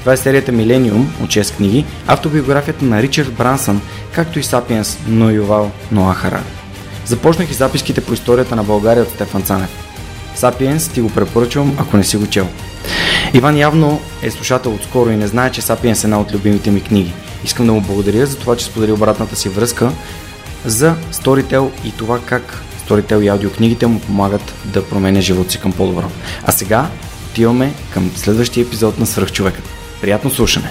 Това е серията Милениум от 6 книги, автобиографията на Ричард Брансън, както и Сапиенс, но Ювал Ноа Харар. Започнах и записките по историята на България от Стефан Цанев. Сапиенс ти го препоръчвам, ако не си го чел. Иван явно е слушател отскоро и не знае, че Сапиенс е една от любимите ми книги. Искам да му благодаря за това, че сподели обратната си връзка за Storytel и това как Storytel и аудиокнигите му помагат да променя живота си към по-добро. А сега отиваме към следващия епизод на Свръхчовекът. Приятно слушане!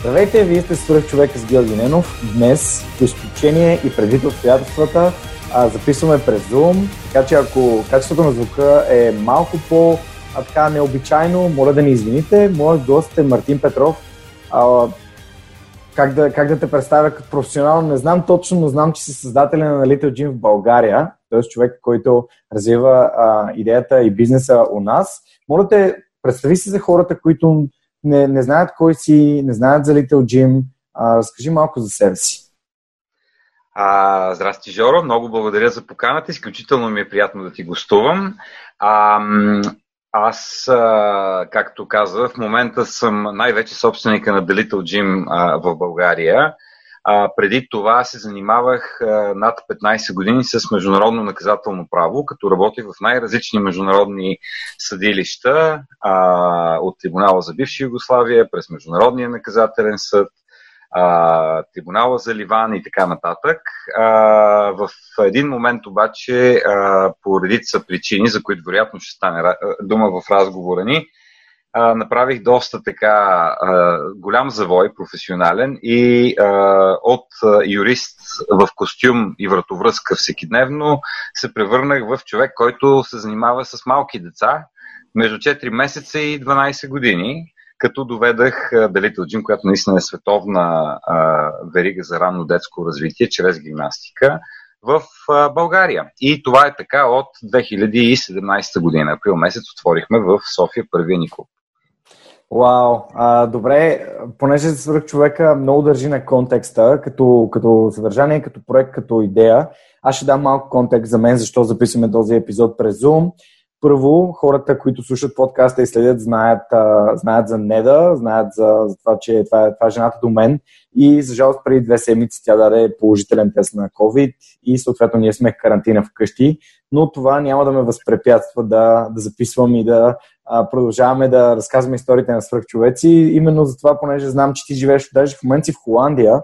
Здравейте, вие сте свърх човека с Георги Ненов. Днес, по изключение и предвид обстоятелствата, записваме през Zoom, така че ако качеството на звука е малко по така необичайно, моля да ни извините. Моят гост е Мартин Петров. А, как, да, как да те представя като професионално, не знам точно, но знам, че си създателя на Little Gym в България, т.е. човек, който развива а, идеята и бизнеса у нас. Моля те, представи се за хората, които не, не знаят кой си, не знаят за Little Jim. А, разкажи малко за себе си. А, здрасти, Жоро. Много благодаря за поканата. Изключително ми е приятно да ти гостувам. А, аз, а, както каза, в момента съм най-вече собственика на The Little Gym а, в България. А, преди това се занимавах а, над 15 години с международно наказателно право, като работих в най-различни международни съдилища, а, от Трибунала за бивша Югославия, през Международния наказателен съд, а, Трибунала за Ливан и така нататък. А, в един момент обаче, а, по редица причини, за които вероятно ще стане дума в разговора ни, а, направих доста така а, голям завой професионален и а, от юрист в костюм и вратовръзка всекидневно се превърнах в човек, който се занимава с малки деца между 4 месеца и 12 години, като доведах Белител Джим, която наистина е световна а, верига за ранно детско развитие чрез гимнастика в а, България. И това е така от 2017 година. Април месец отворихме в София първия ни клуб. Вау, а, добре, понеже свърх човека много държи на контекста, като, като съдържание, като проект, като идея, аз ще дам малко контекст за мен, защо записваме този епизод през Zoom. Първо, хората, които слушат подкаста и следят, знаят, а, знаят за Неда, знаят за, за това, че това е, това е жената до мен. И за жалост преди две седмици тя даде положителен тест на COVID и съответно ние сме в карантина вкъщи, но това няма да ме възпрепятства да, да записвам и да продължаваме да разказваме историите на свръхчовеци. Именно за това, понеже знам, че ти живееш даже в момент си в Холандия,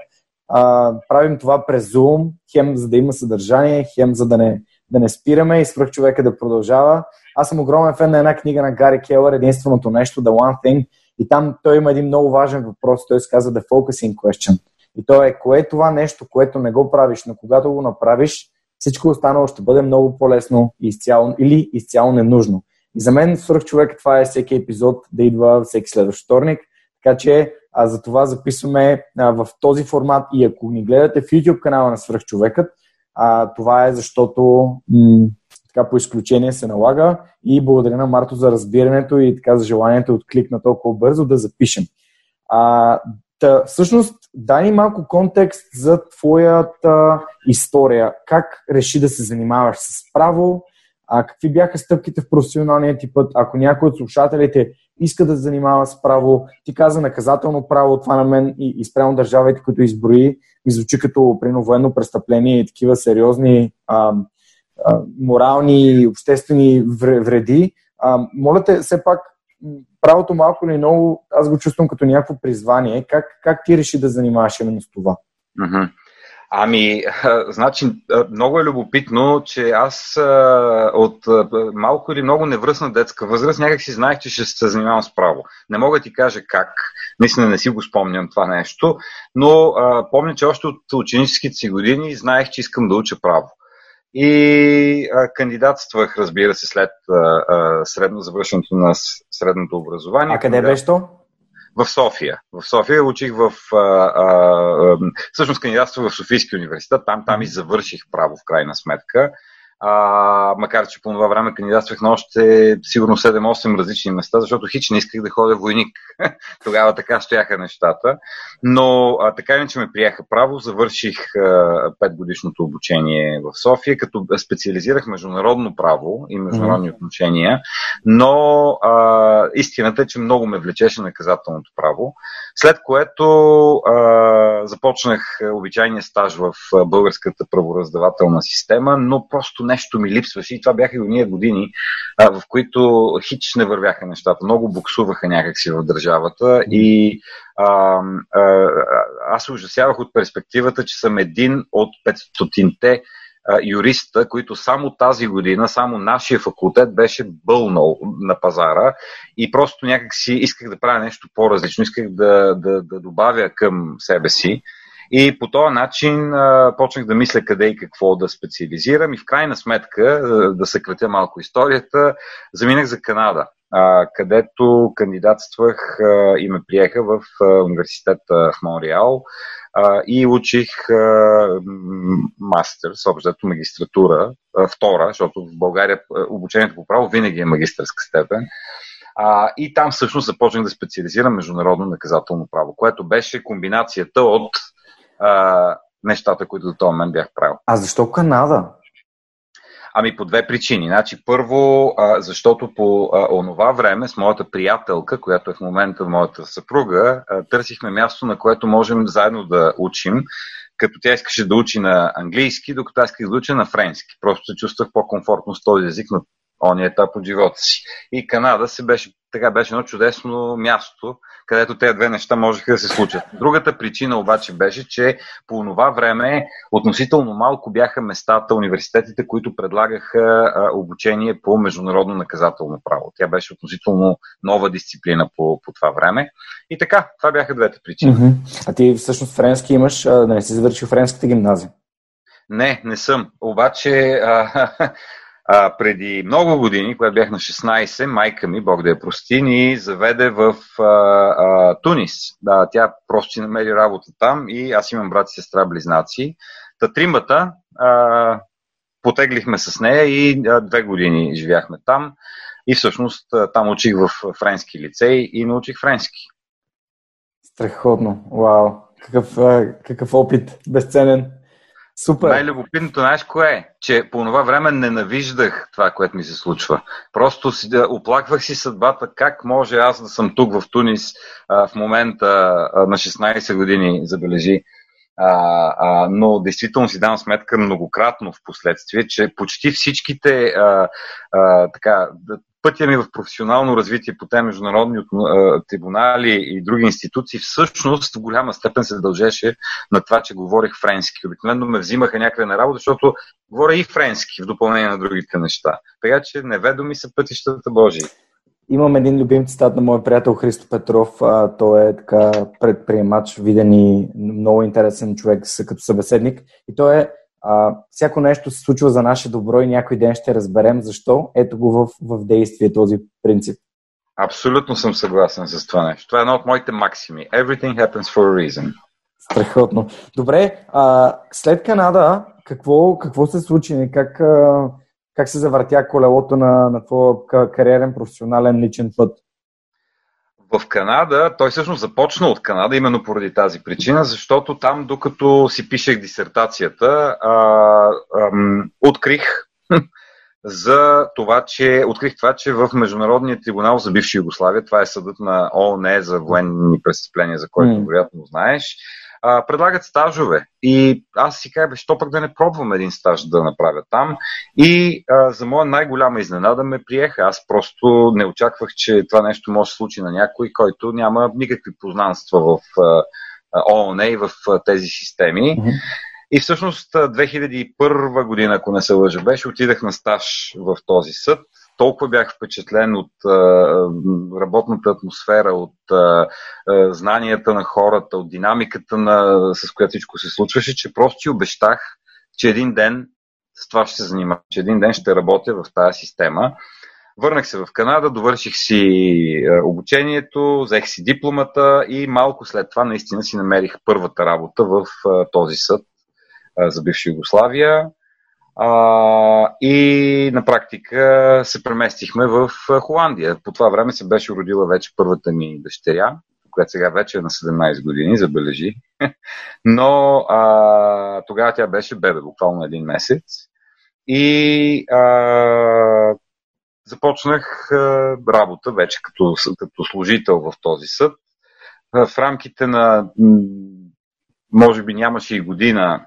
а, правим това през Zoom, хем за да има съдържание, хем за да не, да не спираме и свръхчовека да продължава. Аз съм огромен фен на една книга на Гари Келър, единственото нещо, The One Thing, и там той има един много важен въпрос, той се казва The Focusing Question. И то е, кое е това нещо, което не го правиш, но когато го направиш, всичко останало ще бъде много по-лесно изцяло, или изцяло ненужно. И за мен свърх човек това е всеки епизод да идва всеки следващ вторник. Така че а, за това записваме а, в този формат и ако ни гледате в YouTube канала на Свръхчовекът, а, това е защото м- така по изключение се налага и благодаря на Марто за разбирането и така за желанието от кликна толкова бързо да запишем. А, та, всъщност, дай ни малко контекст за твоята история. Как реши да се занимаваш с право? А, какви бяха стъпките в професионалния ти път? Ако някой от слушателите иска да се занимава с право, ти каза наказателно право, това на мен и, и спрямо държавите, които изброи, ми звучи като прино военно престъпление и такива сериозни а, а, морални и обществени вреди. А, моля те, все пак, правото малко или много, аз го чувствам като някакво призвание. Как, как ти реши да занимаваш именно с това? Mm-hmm. Ами, значи, много е любопитно, че аз от малко или много невръсна детска възраст някак си знаех, че ще се занимавам с право. Не мога да ти кажа как, наистина не си го спомням това нещо, но а, помня, че още от ученическите си години знаех, че искам да уча право. И а, кандидатствах, разбира се, след а, а, средно завършването на средното образование. А къде беше то? В София. В София учих в... А, а, всъщност кандидатствах в Софийския университет, там, там и завърших право в крайна сметка а, макар че по това време кандидатствах на още сигурно 7-8 различни места, защото хич не исках да ходя войник. Тогава така стояха нещата. Но а, така иначе ме приеха право, завърших а, 5 годишното обучение в София, като специализирах международно право и международни mm-hmm. отношения, но а, истината е, че много ме влечеше наказателното право, след което а, започнах обичайния стаж в българската правораздавателна система, но просто нещо ми липсваше и това бяха и уния години, а, в които хич не вървяха нещата. Много буксуваха някакси в държавата и а, а, аз ужасявах от перспективата, че съм един от 500-те юриста, които само тази година, само нашия факултет беше бълнал на пазара и просто някак си исках да правя нещо по-различно, исках да, да, да добавя към себе си. И по този начин а, почнах да мисля къде и какво да специализирам и в крайна сметка, да съкратя малко историята, заминах за Канада, а, където кандидатствах а, и ме приеха в а, университета в Монреал а, и учих а, мастер, съобщето магистратура, а, втора, защото в България обучението по право винаги е магистърска степен. А, и там всъщност започнах да специализирам международно наказателно право, което беше комбинацията от а, нещата, които до този момент бях правил. А защо Канада? Ами по две причини. Значи, първо, а, защото по а, онова време с моята приятелка, която е в момента моята съпруга, а, търсихме място, на което можем заедно да учим, като тя искаше да учи на английски, докато аз исках да уча на френски. Просто се чувствах по-комфортно с този език на ония етап от живота си. И Канада се беше, така беше едно чудесно място, където тези две неща можеха да се случат. Другата причина обаче беше, че по това време относително малко бяха местата, университетите, които предлагаха обучение по международно наказателно право. Тя беше относително нова дисциплина по, по това време. И така, това бяха двете причини. Mm-hmm. А ти всъщност френски имаш, да не си завършил френската гимназия? Не, не съм. Обаче а, а, преди много години, когато бях на 16, майка ми, Бог да я прости, ни заведе в а, а, Тунис. Да, тя просто си намери работа там и аз имам брат и сестра близнаци. Та тримата а, потеглихме с нея и а, две години живяхме там. И всъщност там учих в френски лицей и научих френски. Страхотно. Вау. Какъв, какъв опит. Безценен. Супер. Най-любопитното, знаеш кое е? Че по това време ненавиждах това, което ми се случва. Просто си, да, оплаквах си съдбата, как може аз да съм тук в Тунис а, в момента а, на 16 години, забележи. А, а, но действително си давам сметка многократно в последствие, че почти всичките а, а, така, пътя ми в професионално развитие по тези международни трибунали и други институции всъщност в голяма степен се дължеше на това, че говорих френски. Обикновено ме взимаха някъде на работа, защото говоря и френски в допълнение на другите неща. Така че неведоми са пътищата Божии. Имам един любим цитат на моят приятел Христо Петров. А, той е така предприемач, виден и много интересен човек като събеседник. И той е а, всяко нещо се случва за наше добро и някой ден ще разберем защо. Ето го в, в действие този принцип. Абсолютно съм съгласен с това нещо. Това е едно от моите максими. Everything happens for a reason. Страхотно. Добре, а, след Канада, какво, какво се случи? Как, а, как се завъртя колелото на, на твоя кариерен, професионален, личен път? В Канада, той всъщност започна от Канада именно поради тази причина, защото там, докато си пишех дисертацията, а, ам, открих за това, че открих това, че в Международния трибунал за бивша Югославия, това е съдът на ООН за военни престъпления, за който mm. вероятно знаеш, а, предлагат стажове. И аз си казах, що пък да не пробвам един стаж да направя там. И а, за моя най-голяма изненада ме приеха. Аз просто не очаквах, че това нещо може да се случи на някой, който няма никакви познанства в а, ООН и в а, тези системи. Mm-hmm. И всъщност 2001 година, ако не се лъжа, беше, отидах на стаж в този съд толкова бях впечатлен от а, работната атмосфера, от а, а, знанията на хората, от динамиката, на, с която всичко се случваше, че просто си обещах, че един ден с това ще се занимавам, че един ден ще работя в тази система. Върнах се в Канада, довърших си обучението, взех си дипломата и малко след това наистина си намерих първата работа в този съд за бивша Югославия. А, и на практика се преместихме в Холандия. По това време се беше родила вече първата ми дъщеря, която сега вече е на 17 години, забележи. Но а, тогава тя беше бебе, буквално един месец. И а, започнах а, работа вече като, като служител в този съд. В рамките на, може би нямаше и година,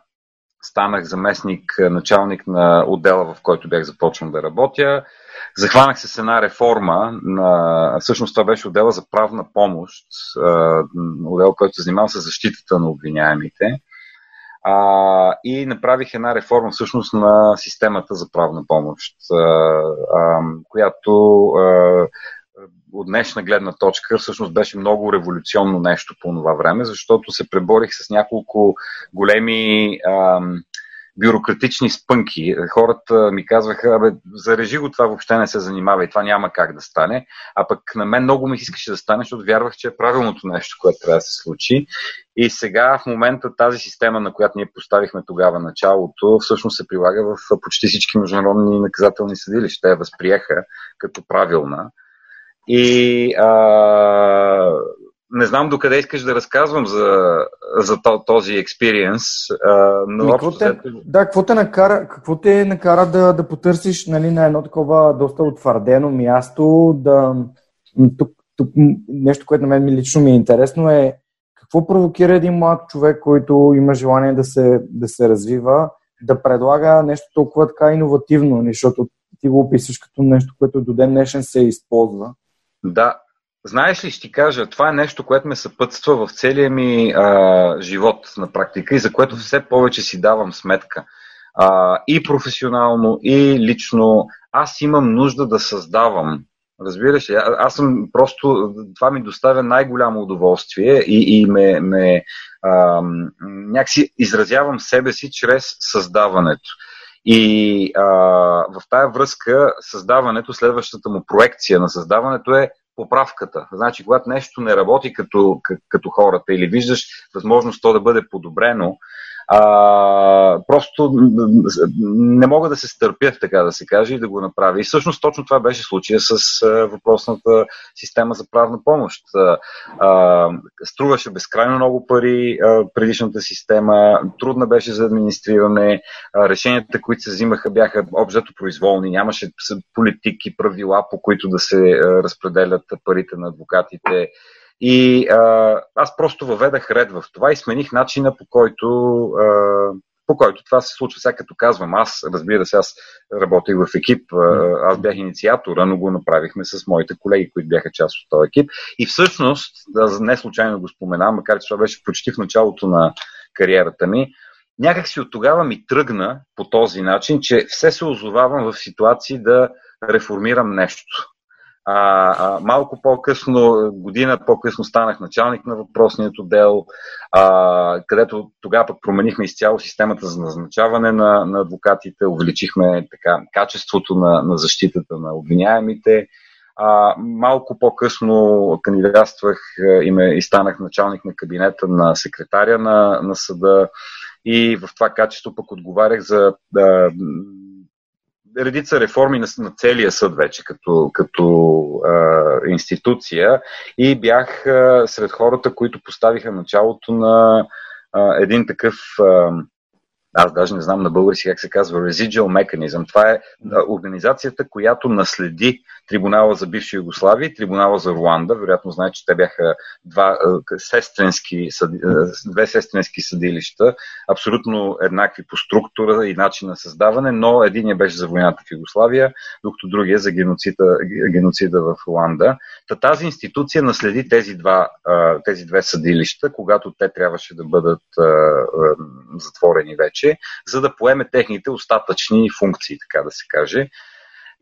станах заместник е, началник на отдела, в който бях започнал да работя. Захванах се с една реформа. На... Всъщност това беше отдела за правна помощ, е, отдел, който се занимава с защитата на обвиняемите. А, и направих една реформа всъщност на системата за правна помощ, а, а, която от днешна гледна точка всъщност беше много революционно нещо по това време, защото се преборих с няколко големи ам, бюрократични спънки. Хората ми казваха, абе, зарежи го това, въобще не се занимава и това няма как да стане. А пък на мен много ми искаше да стане, защото вярвах, че е правилното нещо, което трябва да се случи. И сега в момента тази система, на която ние поставихме тогава началото, всъщност се прилага в почти всички международни наказателни съдилища. Те възприеха като правилна. И а, не знам докъде искаш да разказвам за, за този експириенс. Но какво те, да, какво те накара, какво те накара да, да потърсиш нали, на едно такова доста утвърдено място, да, тук, тук нещо, което на мен лично ми е интересно е какво провокира един млад човек, който има желание да се, да се развива, да предлага нещо толкова така иновативно, защото ти го описваш като нещо, което до ден днешен се използва. Да, знаеш ли, ще ти кажа, това е нещо, което ме съпътства в целия ми а, живот на практика и за което все повече си давам сметка. А, и професионално, и лично. Аз имам нужда да създавам. Разбираш ли, аз съм просто, това ми доставя най-голямо удоволствие и, и ме, ме а, някакси изразявам себе си чрез създаването. И а, в тая връзка създаването, следващата му проекция на създаването е поправката. Значи, когато нещо не работи като, като хората или виждаш възможност то да бъде подобрено, а, просто не мога да се стърпя, така да се каже, и да го направя. И всъщност точно това беше случая с въпросната система за правна помощ. А, струваше безкрайно много пари а, предишната система, трудна беше за администриране, а, решенията, които се взимаха, бяха обжето произволни, нямаше политики, правила, по които да се разпределят парите на адвокатите. И а, аз просто въведах ред в това и смених начина по който, а, по който това се случва. Сега като казвам аз, разбира се, аз работех в екип, аз бях инициатора, но го направихме с моите колеги, които бяха част от този екип. И всъщност, да не случайно го споменавам, макар че това беше почти в началото на кариерата ми, някак си от тогава ми тръгна по този начин, че все се озовавам в ситуации да реформирам нещо. А, а, малко по-късно, година по-късно станах началник на въпросният отдел, а, където тогава пък променихме изцяло системата за назначаване на, на адвокатите, увеличихме така, качеството на, на защитата на обвиняемите. А, малко по-късно кандидатствах и, ме, и станах началник на кабинета на секретаря на, на съда и в това качество пък отговарях за да, редица реформи на, на целия съд вече като, като а, институция и бях а, сред хората, които поставиха началото на а, един такъв а, аз даже не знам на български как се казва, Residual Mechanism. Това е организацията, която наследи Трибунала за бивша Югославия и Трибунала за Руанда. Вероятно знае, че те бяха два, сестренски, две сестренски съдилища, абсолютно еднакви по структура и начин на създаване, но един беше за войната в Югославия, докато другия за геноцида, геноцида в Руанда. Та тази институция наследи тези, два, тези две съдилища, когато те трябваше да бъдат затворени вече, за да поеме техните остатъчни функции, така да се каже.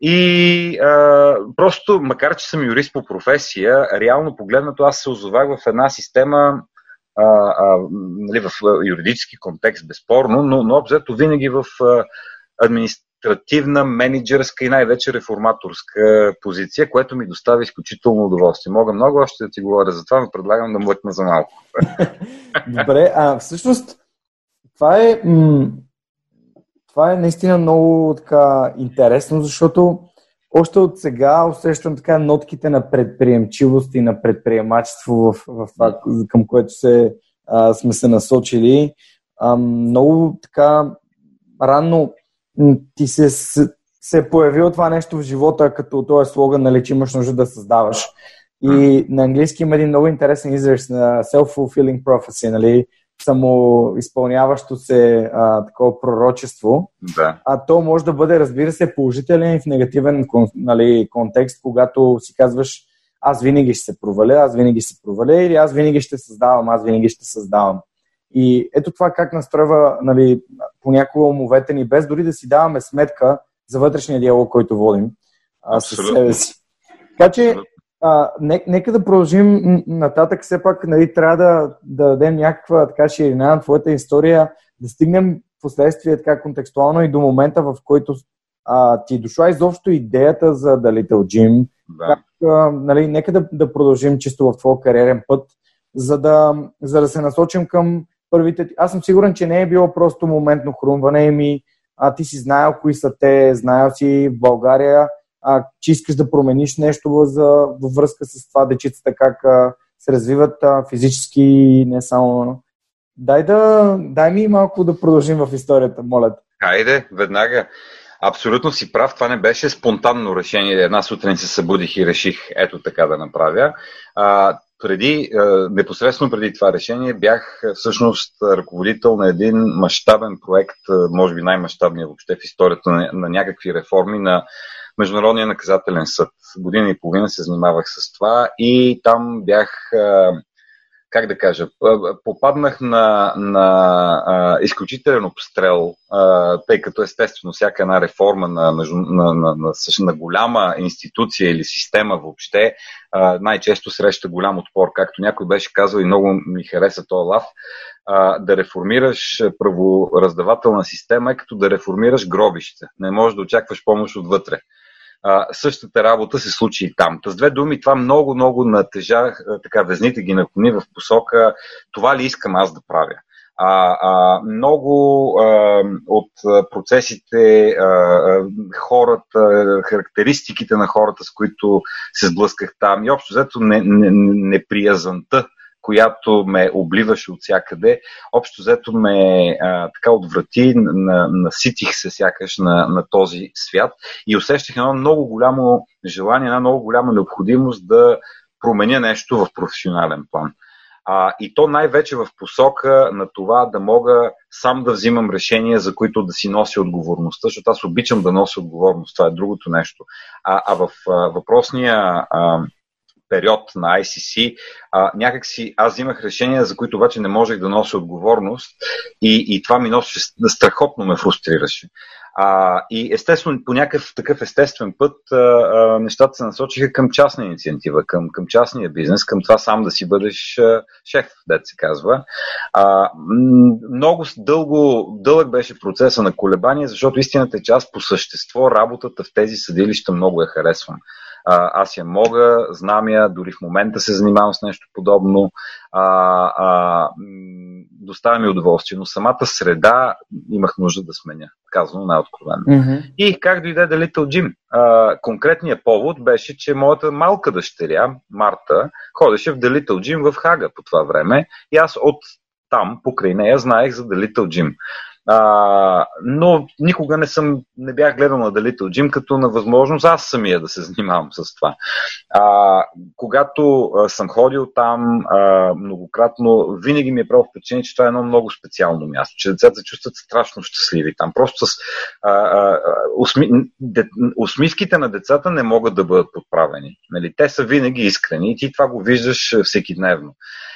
И а, просто, макар че съм юрист по професия, реално погледнато аз се озовах в една система, а, а, нали, в юридически контекст, безспорно, но, но обзето винаги в а, административна, менеджерска и най-вече реформаторска позиция, което ми доставя изключително удоволствие. Мога много още да ти говоря за това, но предлагам да млъкна за малко. Добре, а всъщност това е, м- това е наистина много така интересно, защото още от сега усещам така нотките на предприемчивост и на предприемачество в, в това, към което се, а, сме се насочили. А, много така рано ти се, се е появило това нещо в живота, като този слоган, нали, че имаш нужда да създаваш. И на английски има един много интересен израз на self-fulfilling prophecy, нали, само изпълняващо се а, такова пророчество. Да. А то може да бъде, разбира се, положителен и в негативен нали, контекст, когато си казваш аз винаги ще се проваля, аз винаги ще се проваля или аз винаги ще създавам, аз винаги ще създавам. И ето това как настройва нали, понякога умовете ни, без дори да си даваме сметка за вътрешния диалог, който водим а, с себе си. Така че а, не, нека да продължим нататък. Все пак нали, трябва да, да дадем някаква така ширина на твоята история, да стигнем последствие така контекстуално и до момента, в който а, ти е дошла изобщо идеята за The Little Gym. Да. Как, а, нали, нека да, да продължим чисто в твоя кариерен път, за да, за да се насочим към първите. Аз съм сигурен, че не е било просто моментно хрумване ми. А ти си знаел кои са те, знаел си в България а, че искаш да промениш нещо за, във връзка с това дечицата, как а, се развиват а, физически и не само. Дай, да, дай ми малко да продължим в историята, моля. Хайде, веднага. Абсолютно си прав, това не беше спонтанно решение. Една сутрин се събудих и реших ето така да направя. А, преди, непосредствено преди това решение, бях всъщност ръководител на един мащабен проект, може би най-мащабният въобще в историята на, на някакви реформи на Международния наказателен съд. Година и половина се занимавах с това и там бях как да кажа, попаднах на, на изключителен обстрел, тъй като естествено всяка една реформа на, на, на, на, на, голяма институция или система въобще най-често среща голям отпор. Както някой беше казал и много ми хареса този лав, да реформираш правораздавателна система е като да реформираш гробище. Не можеш да очакваш помощ отвътре а, същата работа се случи и там. Та с две думи, това много, много натежа, така, везните ги наклони в посока, това ли искам аз да правя. А, а, много а, от процесите, а, хората, характеристиките на хората, с които се сблъсках там и общо взето неприязанта не, не която ме обливаше от всякъде, общо взето ме а, така отврати, на, наситих се сякаш на, на този свят и усещах едно много голямо желание, една много голяма необходимост да променя нещо в професионален план. А, и то най-вече в посока на това да мога сам да взимам решения, за които да си нося отговорността, защото аз обичам да нося отговорност. Това е другото нещо. А, а в а, въпросния а, период на ICC, а, някакси аз взимах решения, за които обаче не можех да нося отговорност и, и това ми носеше, страхотно ме фрустрираше. А, и естествено, по някакъв такъв естествен път а, а, нещата се насочиха към частна инициатива, към, към частния бизнес, към това сам да си бъдеш а, шеф, дет се казва. А, много дълго, дълъг беше процеса на колебание, защото истината е, аз по същество работата в тези съдилища много я харесвам а, аз я мога, знам я, дори в момента се занимавам с нещо подобно, а, а, доставя ми удоволствие, но самата среда имах нужда да сменя, казано най-откровенно. Mm-hmm. И как дойде да Little Jim? А, конкретният повод беше, че моята малка дъщеря, Марта, ходеше в The Little Jim в Хага по това време и аз от там, покрай нея, знаех за The Little Jim. А, но никога не съм, не бях гледал на Далител Джим като на възможност аз самия да се занимавам с това. А, когато а, съм ходил там а, многократно, винаги ми е правил впечатление, че това е едно много специално място, че децата се чувстват страшно щастливи там. Просто с а, а, усми, де, усмивките на децата не могат да бъдат подправени. Нали? Те са винаги искрени и ти това го виждаш всеки дневно.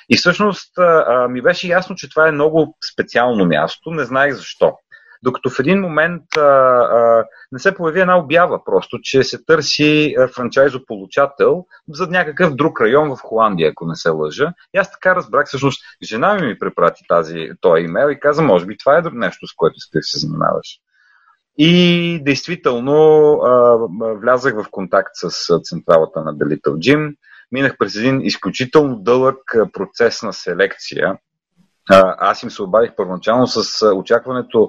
И всъщност а, ми беше ясно, че това е много специално място, не знаех защо. Докато в един момент а, а, не се появи една обява просто, че се търси франчайзополучател за някакъв друг район в Холандия, ако не се лъжа. И аз така разбрах, всъщност, жена ми ми препрати тази, този имейл и каза, може би това е нещо, с което искаш се занимаваш. И действително а, влязах в контакт с централата на Delittle Gym минах през един изключително дълъг процес на селекция. Аз им се обадих първоначално с очакването,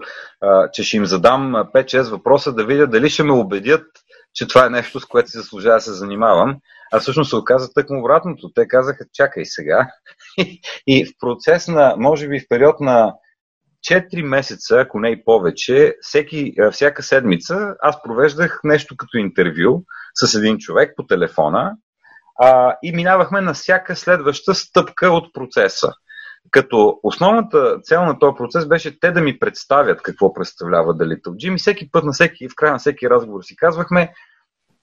че ще им задам 5-6 въпроса да видя дали ще ме убедят, че това е нещо, с което се заслужава да се занимавам. А всъщност се оказа тъкмо обратното. Те казаха, чакай сега. И в процес на, може би в период на 4 месеца, ако не и повече, всеки, всяка седмица аз провеждах нещо като интервю с един човек по телефона а, и минавахме на всяка следваща стъпка от процеса. Като основната цел на този процес беше те да ми представят какво представлява Little Gym и всеки път на всеки, в края на всеки разговор си казвахме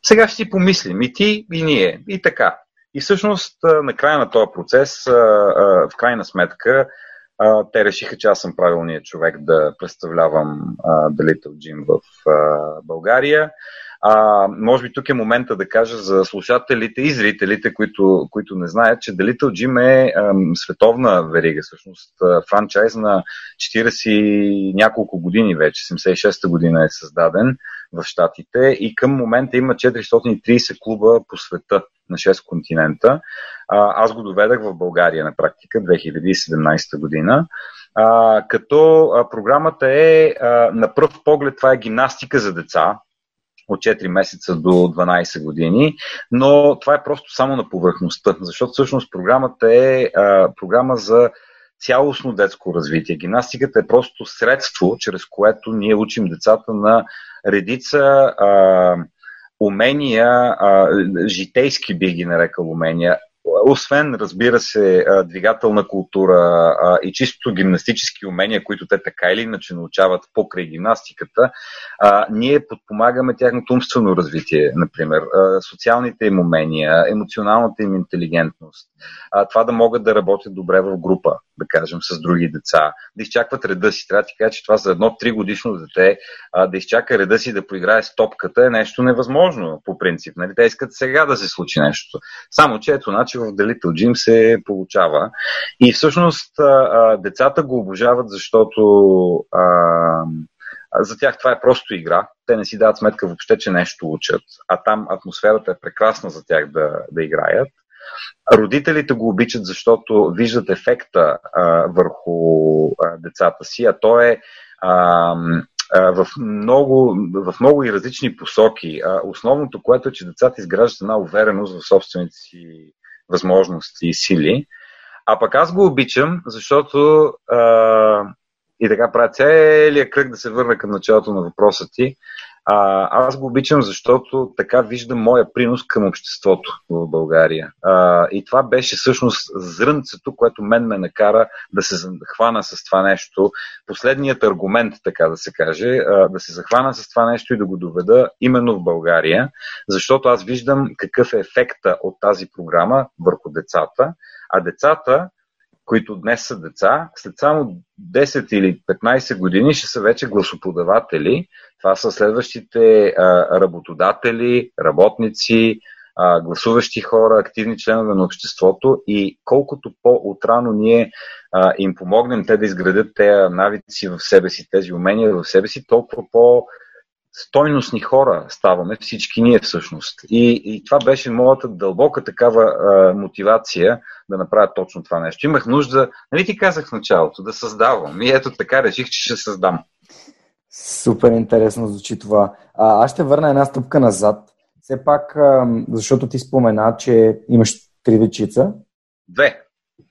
сега ще си помислим и ти, и ние, и така. И всъщност на края на този процес, в крайна сметка, те решиха, че аз съм правилният човек да представлявам The Gym в България. А, може би тук е момента да кажа за слушателите и зрителите, които, които не знаят, че Little Gym е ам, световна верига, всъщност франчайз на 40 няколко години вече, 76-та година е създаден в Штатите и към момента има 430 клуба по света на 6 континента. А, аз го доведах в България на практика 2017 година. А, като а, програмата е а, на пръв поглед това е гимнастика за деца, от 4 месеца до 12 години, но това е просто само на повърхността, защото всъщност програмата е а, програма за цялостно детско развитие. Гимнастиката е просто средство, чрез което ние учим децата на редица а, умения, а, житейски би ги нарекал умения, освен, разбира се, двигателна култура и чисто гимнастически умения, които те така или иначе научават покрай гимнастиката, ние подпомагаме тяхното умствено развитие, например, социалните им умения, емоционалната им интелигентност, това да могат да работят добре в група, да кажем, с други деца, да изчакват реда си. Трябва да ти кажа, че това за едно три годишно дете да изчака реда си да поиграе с топката е нещо невъзможно, по принцип. Нали? Те искат сега да се случи нещо. Само, че ето, значи в Little Gym се получава. И всъщност децата го обожават, защото а, за тях това е просто игра. Те не си дават сметка въобще, че нещо учат. А там атмосферата е прекрасна за тях да, да играят. Родителите го обичат, защото виждат ефекта а, върху а, децата си, а то е а, в много, в много и различни посоки. Основното, което е, че децата изграждат една увереност в собствените си възможности и сили. А пък аз го обичам, защото а, и така правя целият кръг да се върна към началото на въпроса ти. А, аз го обичам, защото така виждам моя принос към обществото в България. А, и това беше всъщност зрънцето, което мен ме накара да се захвана с това нещо. Последният аргумент, така да се каже, а, да се захвана с това нещо и да го доведа именно в България, защото аз виждам какъв е ефекта от тази програма върху децата, а децата които днес са деца, след само 10 или 15 години ще са вече гласоподаватели. Това са следващите а, работодатели, работници, а, гласуващи хора, активни членове на обществото и колкото по-отрано ние а, им помогнем те да изградят тези навици в себе си, тези умения в себе си, толкова по- стойностни хора ставаме всички ние всъщност. И, и това беше моята дълбока такава а, мотивация да направя точно това нещо. Имах нужда, нали ти казах в началото, да създавам. И ето така реших, че ще създам. Супер интересно звучи това. А, аз ще върна една стъпка назад. Все пак, а, защото ти спомена, че имаш три дечица. Две.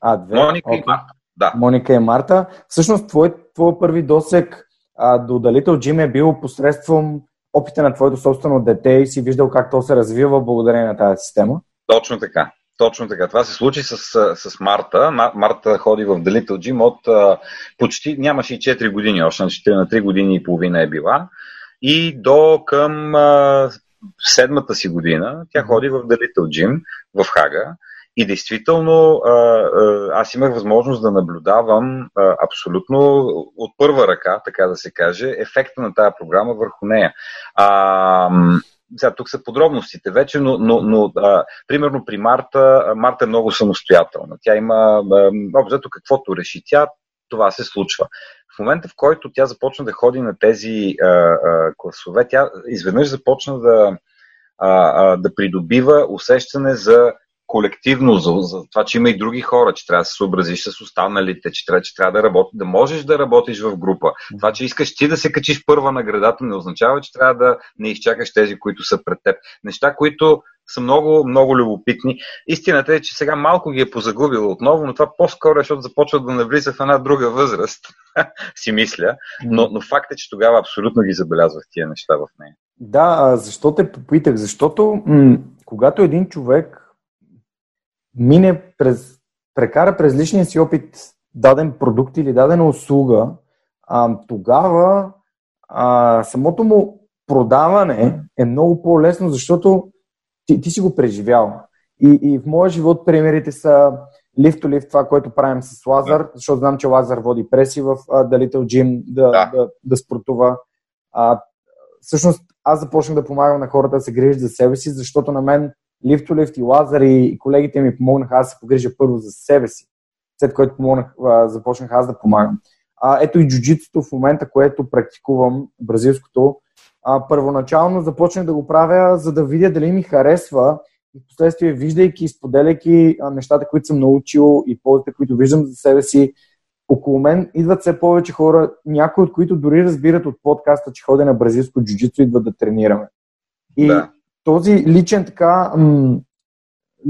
А, две. Моника okay. и Марта. Да. Моника и Марта. Всъщност, твой, твой първи досек а, до Little Jim е бил посредством опита на твоето собствено дете и си виждал как то се развива благодарение на тази система? Точно така. Точно така. Това се случи с, с Марта. Марта ходи в The Little Gym от а, почти, нямаше и 4 години, още на 4 на 3 години и половина е била. И до към а, седмата си година тя ходи в The Little Gym в Хага. И действително аз имах възможност да наблюдавам абсолютно от първа ръка, така да се каже, ефекта на тази програма върху нея. А, сега, тук са подробностите вече, но, но, но а, примерно при Марта, Марта е много самостоятелна. Тя има, обзето каквото реши тя, това се случва. В момента, в който тя започна да ходи на тези а, а, класове, тя изведнъж започна да, а, а, да придобива усещане за колективно, за, за това, че има и други хора, че трябва да се съобразиш с останалите, че трябва, че трябва да работи, да можеш да работиш в група. Това, че искаш ти да се качиш първа наградата, не означава, че трябва да не изчакаш тези, които са пред теб. Неща, които са много, много любопитни. Истината е, че сега малко ги е позагубила отново, но това по-скоро е, защото започва да навлиза в една друга възраст, си мисля. Но, но факт е, че тогава абсолютно ги забелязвах тия неща в нея. Да, защо те попитах? Защото м- когато един човек мине през, прекара през личния си опит даден продукт или дадена услуга, а, тогава а, самото му продаване е много по-лесно, защото ти, ти си го преживял. И, и в моя живот примерите са лифт to лифт, това, което правим с Лазар, защото знам, че Лазар води преси в Little Gym да, да. да, да спортува. А, всъщност, аз започнах да помагам на хората да се грижат за себе си, защото на мен Лифтолифт и Лазар и колегите ми помогнаха аз да се погрижа първо за себе си, след което помогнах, започнах аз да помагам. А, ето и джуджитото в момента, което практикувам, бразилското, а, първоначално започнах да го правя, за да видя дали ми харесва и в последствие, виждайки и споделяйки нещата, които съм научил и ползите, които виждам за себе си, около мен идват все повече хора, някои от които дори разбират от подкаста, че ходя на бразилско джуджито, идват да тренираме. И да този личен така, м-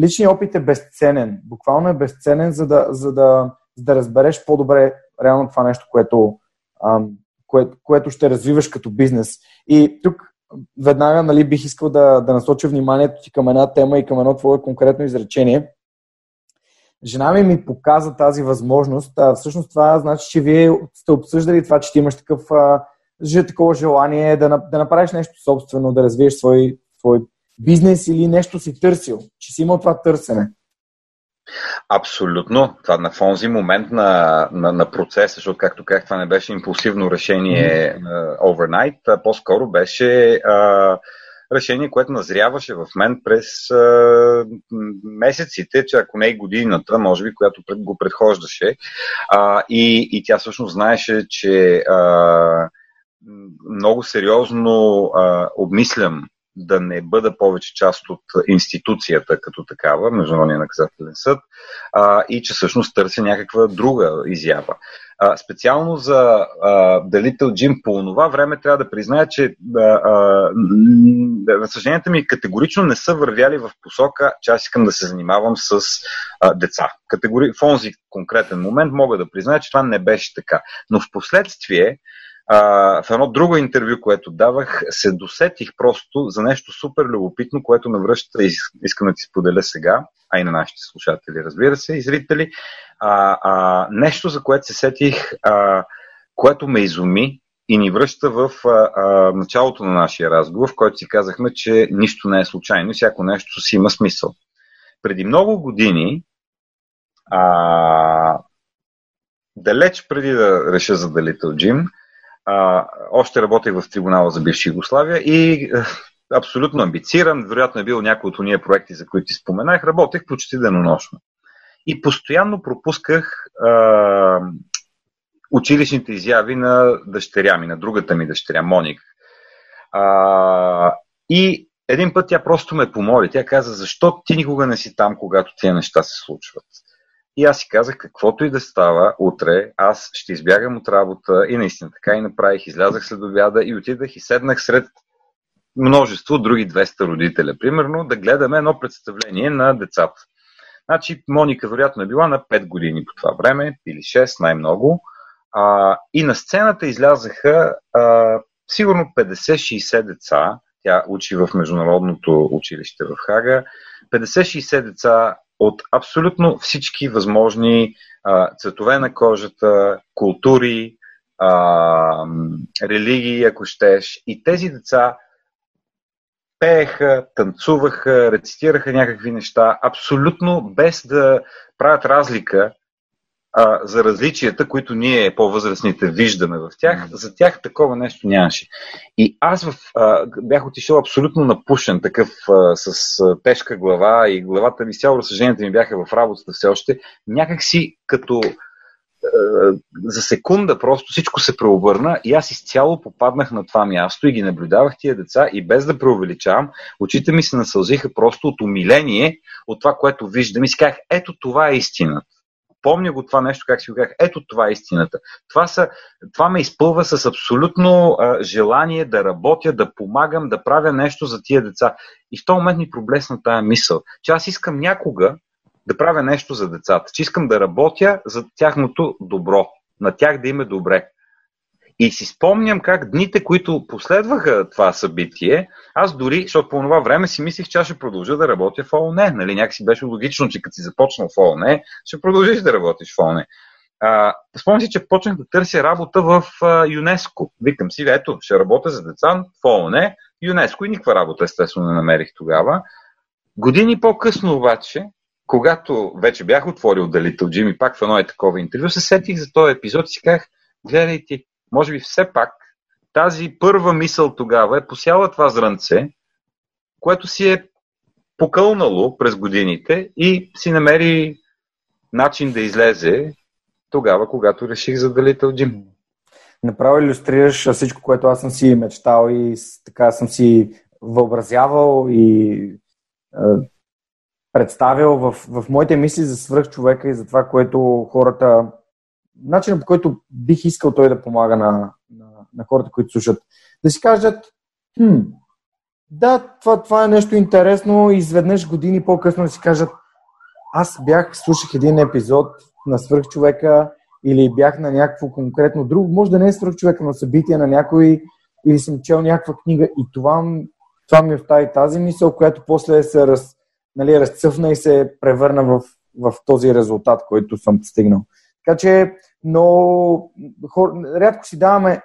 личният опит е безценен. Буквално е безценен, за да, за да, за да разбереш по-добре реално това нещо, което, ам, кое, което ще развиваш като бизнес. И тук веднага нали, бих искал да, да насоча вниманието ти към една тема и към едно твое конкретно изречение. Жена ми ми показа тази възможност. А, всъщност това значи, че вие сте обсъждали това, че ти имаш такъв, а, такова желание да, да направиш нещо собствено, да развиеш свой, твой бизнес или нещо си търсил, че си имал това търсене? Абсолютно. Това на този момент на, на, на процеса, защото, както казах, това не беше импулсивно решение mm-hmm. overnight, а по-скоро беше а, решение, което назряваше в мен през а, месеците, че ако не и годината, може би, която пред, го предхождаше. А, и, и тя всъщност знаеше, че а, много сериозно а, обмислям да не бъда повече част от институцията като такава, Международния наказателен съд, а, и че всъщност търся някаква друга изява. А, специално за Little Jim по това време трябва да призная, че разсъжденията ми категорично не са вървяли в посока, че аз искам да се занимавам с а, деца. Категори... В онзи конкретен момент мога да призная, че това не беше така. Но в последствие а, в едно друго интервю, което давах, се досетих просто за нещо супер любопитно, което навръща и искам да ти споделя сега, а и на нашите слушатели, разбира се, и зрители. А, а, нещо, за което се сетих, а, което ме изуми и ни връща в а, а, началото на нашия разговор, в който си казахме, че нищо не е случайно, всяко нещо си има смисъл. Преди много години, а, далеч преди да реша за Little Jim, а, още работех в трибунала за бивши Югославия и а, абсолютно амбициран, вероятно е бил някой от уния проекти, за които ти споменах, работех почти денонощно. И постоянно пропусках а, училищните изяви на дъщеря ми, на другата ми дъщеря, Моник. А, и един път тя просто ме помоли. Тя каза, защо ти никога не си там, когато тия неща се случват? И аз си казах, каквото и да става утре, аз ще избягам от работа и наистина така и направих. Излязах след обяда и отидах и седнах сред множество други 200 родителя, примерно, да гледаме едно представление на децата. Значи, Моника вероятно е била на 5 години по това време, или 6 най-много. А, и на сцената излязаха а, сигурно 50-60 деца. Тя учи в Международното училище в Хага. 50-60 деца от абсолютно всички възможни а, цветове на кожата, култури, а, религии, ако щеш. И тези деца пееха, танцуваха, рецитираха някакви неща, абсолютно без да правят разлика а, за различията, които ние по-възрастните виждаме в тях. За тях такова нещо нямаше. И аз в, а, бях отишъл абсолютно напушен, такъв а, с а, тежка глава и главата ми, цяло разсъжденията ми бяха в работата все още. Някак си като за секунда просто всичко се преобърна и аз изцяло попаднах на това място и ги наблюдавах тия деца и без да преувеличавам, очите ми се насълзиха просто от умиление от това, което виждам и си казах, ето това е истината. Помня го това нещо, как си го казах, ето това е истината. Това, са, това ме изпълва с абсолютно а, желание да работя, да помагам, да правя нещо за тия деца. И в този момент ми проблесна тая мисъл, че аз искам някога да правя нещо за децата, че искам да работя за тяхното добро, на тях да им е добре. И си спомням как дните, които последваха това събитие, аз дори, защото по това време си мислих, че аз ще продължа да работя в ООН. Нали? Някакси беше логично, че като си започнал в ООН, ще продължиш да работиш в ООН. спомням си, че почнах да търся работа в а, ЮНЕСКО. Викам си, ето, ще работя за деца в ООН, ЮНЕСКО и никаква работа естествено не намерих тогава. Години по-късно обаче когато вече бях отворил Далител Джим пак в едно е такова интервю, се сетих за този епизод и си казах, гледай ти, може би все пак тази първа мисъл тогава е посяла това зранце, което си е покълнало през годините и си намери начин да излезе тогава, когато реших за Далител Джим. Направо иллюстрираш всичко, което аз съм си мечтал и така съм си въобразявал и представил в, в моите мисли за свръх човека и за това, което хората, начинът по който бих искал той да помага на, на, на хората, които слушат. Да си кажат, хм, да, това, това е нещо интересно изведнъж години по-късно да си кажат, аз бях, слушах един епизод на свръх човека или бях на някакво конкретно друго, може да не е свръх човека, но събитие на някой или съм чел някаква книга и това, това ми остави тази мисъл, която после се раз, нали, разцъфна и се превърна в, в този резултат, който съм постигнал. Така че, но хор, рядко си даваме.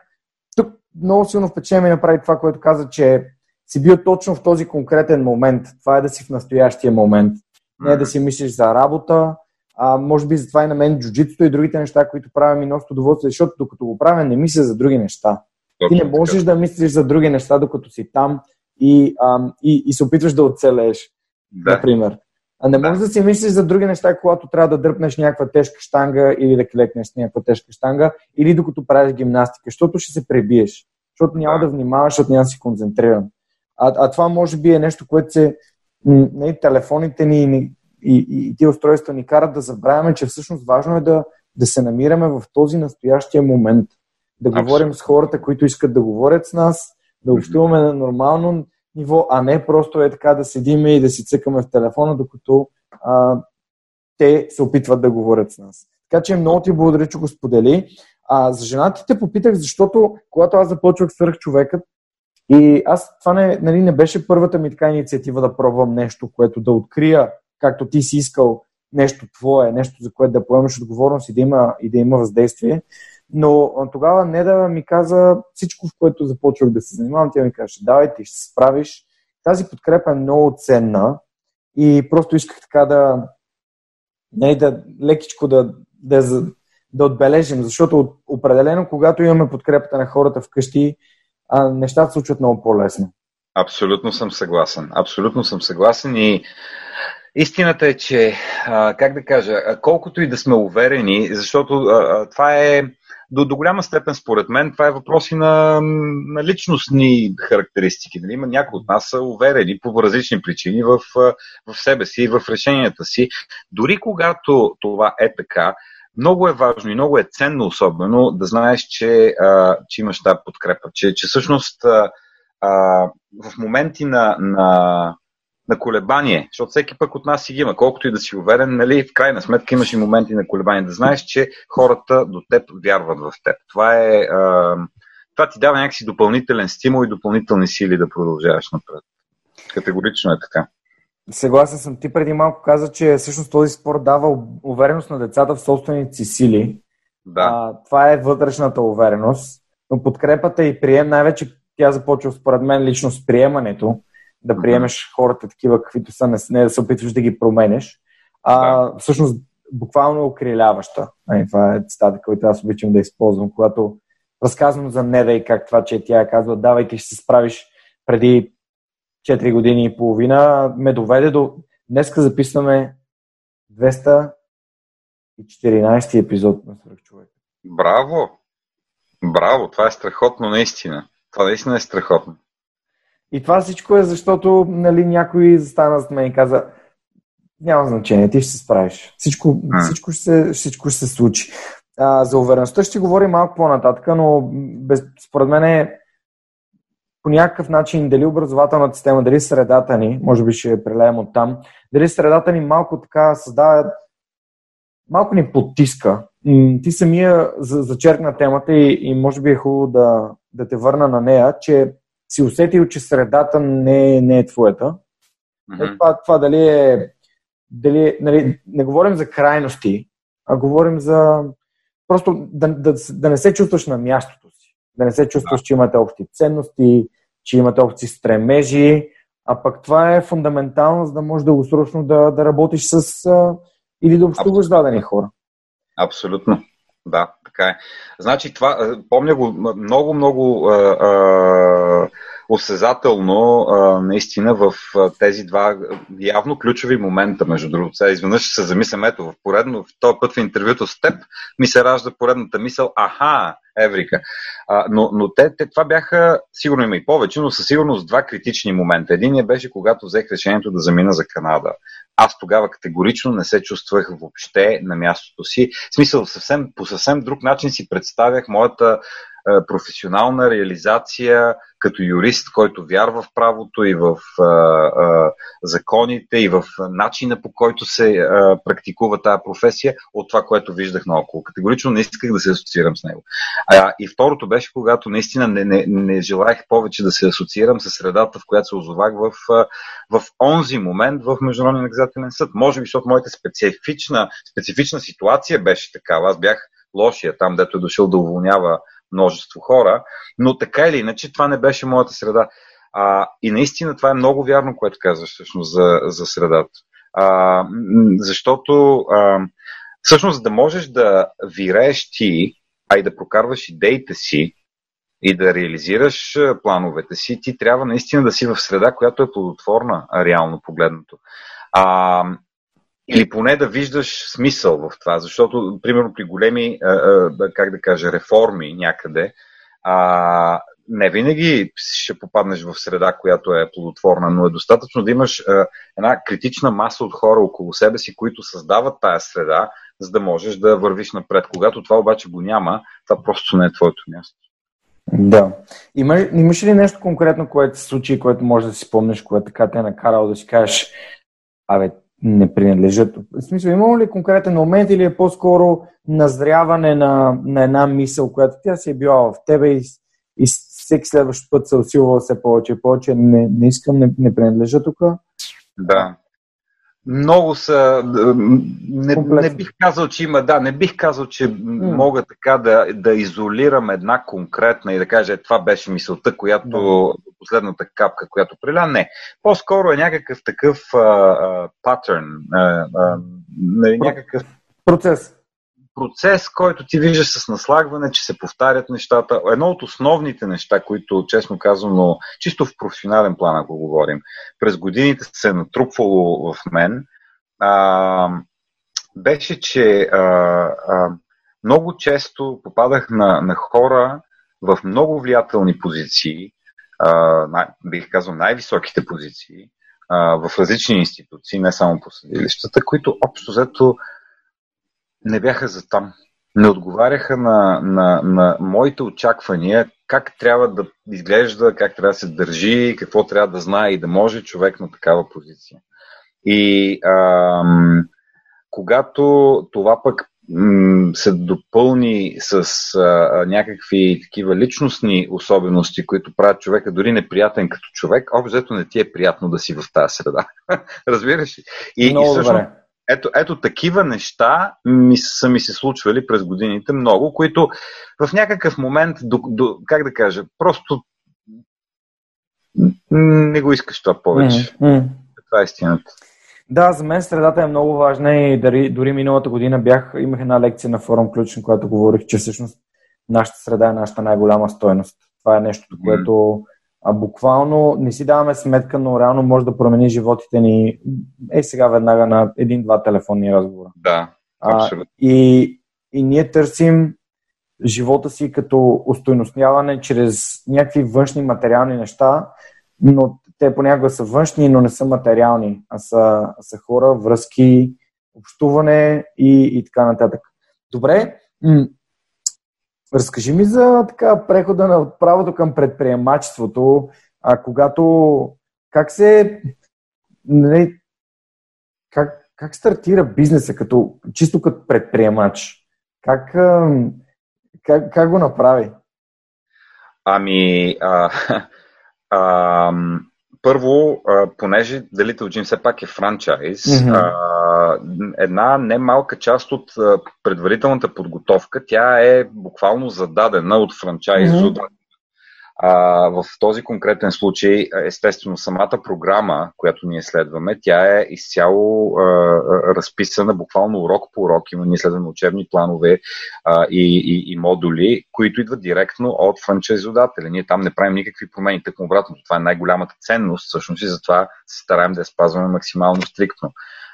Тук много силно впечатление ми направи това, което каза, че си бил точно в този конкретен момент. Това е да си в настоящия момент. Не е да си мислиш за работа, а може би затова и на мен джуджитото и другите неща, които правя ми носят удоволствие, защото докато го правя, не мисля за други неща. Ти не можеш да мислиш за други неща, докато си там и, а, и, и се опитваш да оцелееш да. например. А не можеш да. си мислиш за други неща, когато трябва да дръпнеш някаква тежка штанга или да клекнеш някаква тежка штанга, или докато правиш гимнастика, защото ще се пребиеш, защото няма да, внимаваш, защото няма да си концентриран. А, а това може би е нещо, което се не, телефоните ни и, и, и, и ти устройства ни карат да забравяме, че всъщност важно е да, да се намираме в този настоящия момент. Да Абсолютно. говорим с хората, които искат да говорят с нас, да общуваме нормално, ниво, а не просто е така да седим и да си цъкаме в телефона, докато а, те се опитват да говорят с нас. Така че много ти благодаря, че го сподели. А, за жената те попитах, защото когато аз започвах свърх човекът, и аз това не, нали, не беше първата ми така инициатива да пробвам нещо, което да открия, както ти си искал нещо твое, нещо за което да поемеш отговорност и да има, и да има въздействие. Но тогава не да ми каза всичко, в което започвах да се занимавам, тя ми каже, давай, ти ще се справиш. Тази подкрепа е много ценна и просто исках така да, не, да лекичко да, да, да отбележим, защото определено, когато имаме подкрепата на хората вкъщи, а, нещата случват много по-лесно. Абсолютно съм съгласен. Абсолютно съм съгласен и Истината е, че, а, как да кажа, колкото и да сме уверени, защото а, това е до, до голяма степен, според мен, това е въпроси на, на личностни характеристики. Нали? Някои от нас са уверени по различни причини в, в себе си и в решенията си. Дори когато това е така, много е важно и много е ценно особено да знаеш, че, а, че имаш тази подкрепа, че, че всъщност а, а, в моменти на, на на колебание, защото всеки пък от нас си ги има. Колкото и да си уверен, нали, в крайна сметка имаш и моменти на колебание. Да знаеш, че хората до теб вярват в теб. Това е. А, това ти дава някакси допълнителен стимул и допълнителни сили да продължаваш напред. Категорично е така. Съгласен съм. Ти преди малко каза, че всъщност този спорт дава увереност на децата в собствените си сили. Да. А, това е вътрешната увереност. Но подкрепата и прием, най-вече тя започва според мен лично с приемането, да приемеш хората такива, каквито са, не, да се опитваш да ги променеш. А. Всъщност, буквално окриляваща. Това е цитата, който аз обичам да използвам, когато разказвам за Неда и как това, че тя казва, давайки ще се справиш преди 4 години и половина, ме доведе до... Днеска записваме 214 епизод на Свърхчовек. Браво! Браво! Това е страхотно наистина. Това наистина е страхотно. И това всичко е защото нали, някой застана с мен и каза няма значение, ти ще се справиш. Всичко, всичко, ще, се, всичко ще се случи. А, за увереността ще говорим малко по-нататък, но без, според мен е по някакъв начин дали образователната система, дали средата ни, може би ще прелеем от там, дали средата ни малко така създава, малко ни потиска. Ти самия зачеркна темата и, и може би е хубаво да, да те върна на нея, че си усетил, че средата не, не е твоята. Mm-hmm. Това, това дали е. Дали, нали, не говорим за крайности, а говорим за. Просто да, да, да не се чувстваш на мястото си. Да не се чувстваш, че имате общи ценности, че имате общи стремежи, а пък това е фундаментално, за да можеш дългосрочно да, да работиш с а, или да общуваш с дадени хора. Абсолютно. Да, така е. Значи това, помня го много, много осезателно наистина в тези два явно ключови момента, между другото. Сега изведнъж се замислям, ето в поредно, в този път в интервюто с теб ми се ражда поредната мисъл, аха, Еврика. А, но но те, те, това бяха, сигурно има и повече, но със сигурност два критични момента. Единият беше когато взех решението да замина за Канада. Аз тогава категорично не се чувствах въобще на мястото си. В смисъл, съвсем, по съвсем друг начин си представях моята професионална реализация като юрист, който вярва в правото и в а, а, законите и в начина по който се а, практикува тази професия от това, което виждах наоколо. Категорично не исках да се асоциирам с него. А, и второто беше, когато наистина не, не, не желаях повече да се асоциирам с средата, в която се озовах в, в онзи момент в Международния наказателен съд. Може би, защото моята специфична, специфична ситуация беше такава. Аз бях лошия там, дето е дошъл да уволнява множество хора, но така или иначе това не беше моята среда. А, и наистина това е много вярно, което казваш всъщност за, за средата. А, защото а, всъщност да можеш да вирееш ти, а и да прокарваш идеите си и да реализираш плановете си, ти трябва наистина да си в среда, която е плодотворна, реално погледнато. А, или поне да виждаш смисъл в това, защото, примерно, при големи, как да кажа, реформи някъде, не винаги ще попаднеш в среда, която е плодотворна, но е достатъчно да имаш една критична маса от хора около себе си, които създават тая среда, за да можеш да вървиш напред. Когато това обаче го няма, това просто не е твоето място. Да. Има, имаш ли нещо конкретно, което се случи, което може да си помниш, което така те е накарало да си кажеш, абе, не принадлежат. В смисъл, има ли конкретен момент или е по-скоро назряване на, на една мисъл, която тя си е била в тебе и, и всеки следващ път се усилва все повече и повече. Не, не искам, не, не принадлежа тук. Да. Много са. Не, не бих казал, че има. Да, не бих казал, че mm. мога така да, да изолирам една конкретна и да кажа, е, това беше мисълта, която. Mm. последната капка, която приля. Не. По-скоро е някакъв такъв патърн. Нали, някакъв. Процес процес, който ти виждаш с наслагване, че се повтарят нещата. Едно от основните неща, които, честно казано, чисто в професионален план, ако говорим, през годините се е натрупвало в мен, а, беше, че а, а, много често попадах на, на хора в много влиятелни позиции, а, най, бих казал най-високите позиции, а, в различни институции, не само по съдилищата, които общо взето не бяха за там. Не отговаряха на, на, на моите очаквания как трябва да изглежда, как трябва да се държи, какво трябва да знае и да може човек на такава позиция. И ам, когато това пък се допълни с а, някакви такива личностни особености, които правят човека дори неприятен като човек, общо не ти е приятно да си в тази среда. Разбираш ли? И, Много и всъщност, добре. Ето, ето такива неща ми, са ми се случвали през годините много, които в някакъв момент, до, до, как да кажа, просто не го искаш това повече. Mm-hmm. Това е истината. Да, за мен средата е много важна и дори, дори миналата година бях, имах една лекция на форум Ключен, която говорих, че всъщност нашата среда е нашата най-голяма стойност. Това е нещо, което а, буквално не си даваме сметка, но реално може да промени животите ни е сега веднага на един-два телефонни разговора. Да, абсолютно. А, и, и ние търсим живота си като устойностяване чрез някакви външни материални неща, но те понякога са външни, но не са материални, а са, са хора, връзки, общуване и, и така нататък. Добре, разкажи ми за така прехода на правото към предприемачеството, а когато как се нали, как, как стартира бизнеса като, чисто като предприемач? Как, как, как го направи? Ами, а, а, първо, понеже Little Gym все пак е франчайз, mm-hmm. една немалка част от предварителната подготовка, тя е буквално зададена от франчайз mm-hmm. А, в този конкретен случай, естествено, самата програма, която ние следваме, тя е изцяло а, разписана буквално урок по урок. Има ние следваме учебни планове а, и, и, и модули, които идват директно от франчайзодателя. Ние там не правим никакви промени, тъкмо обратно. Това е най-голямата ценност, всъщност, и затова се стараем да я спазваме максимално стриктно.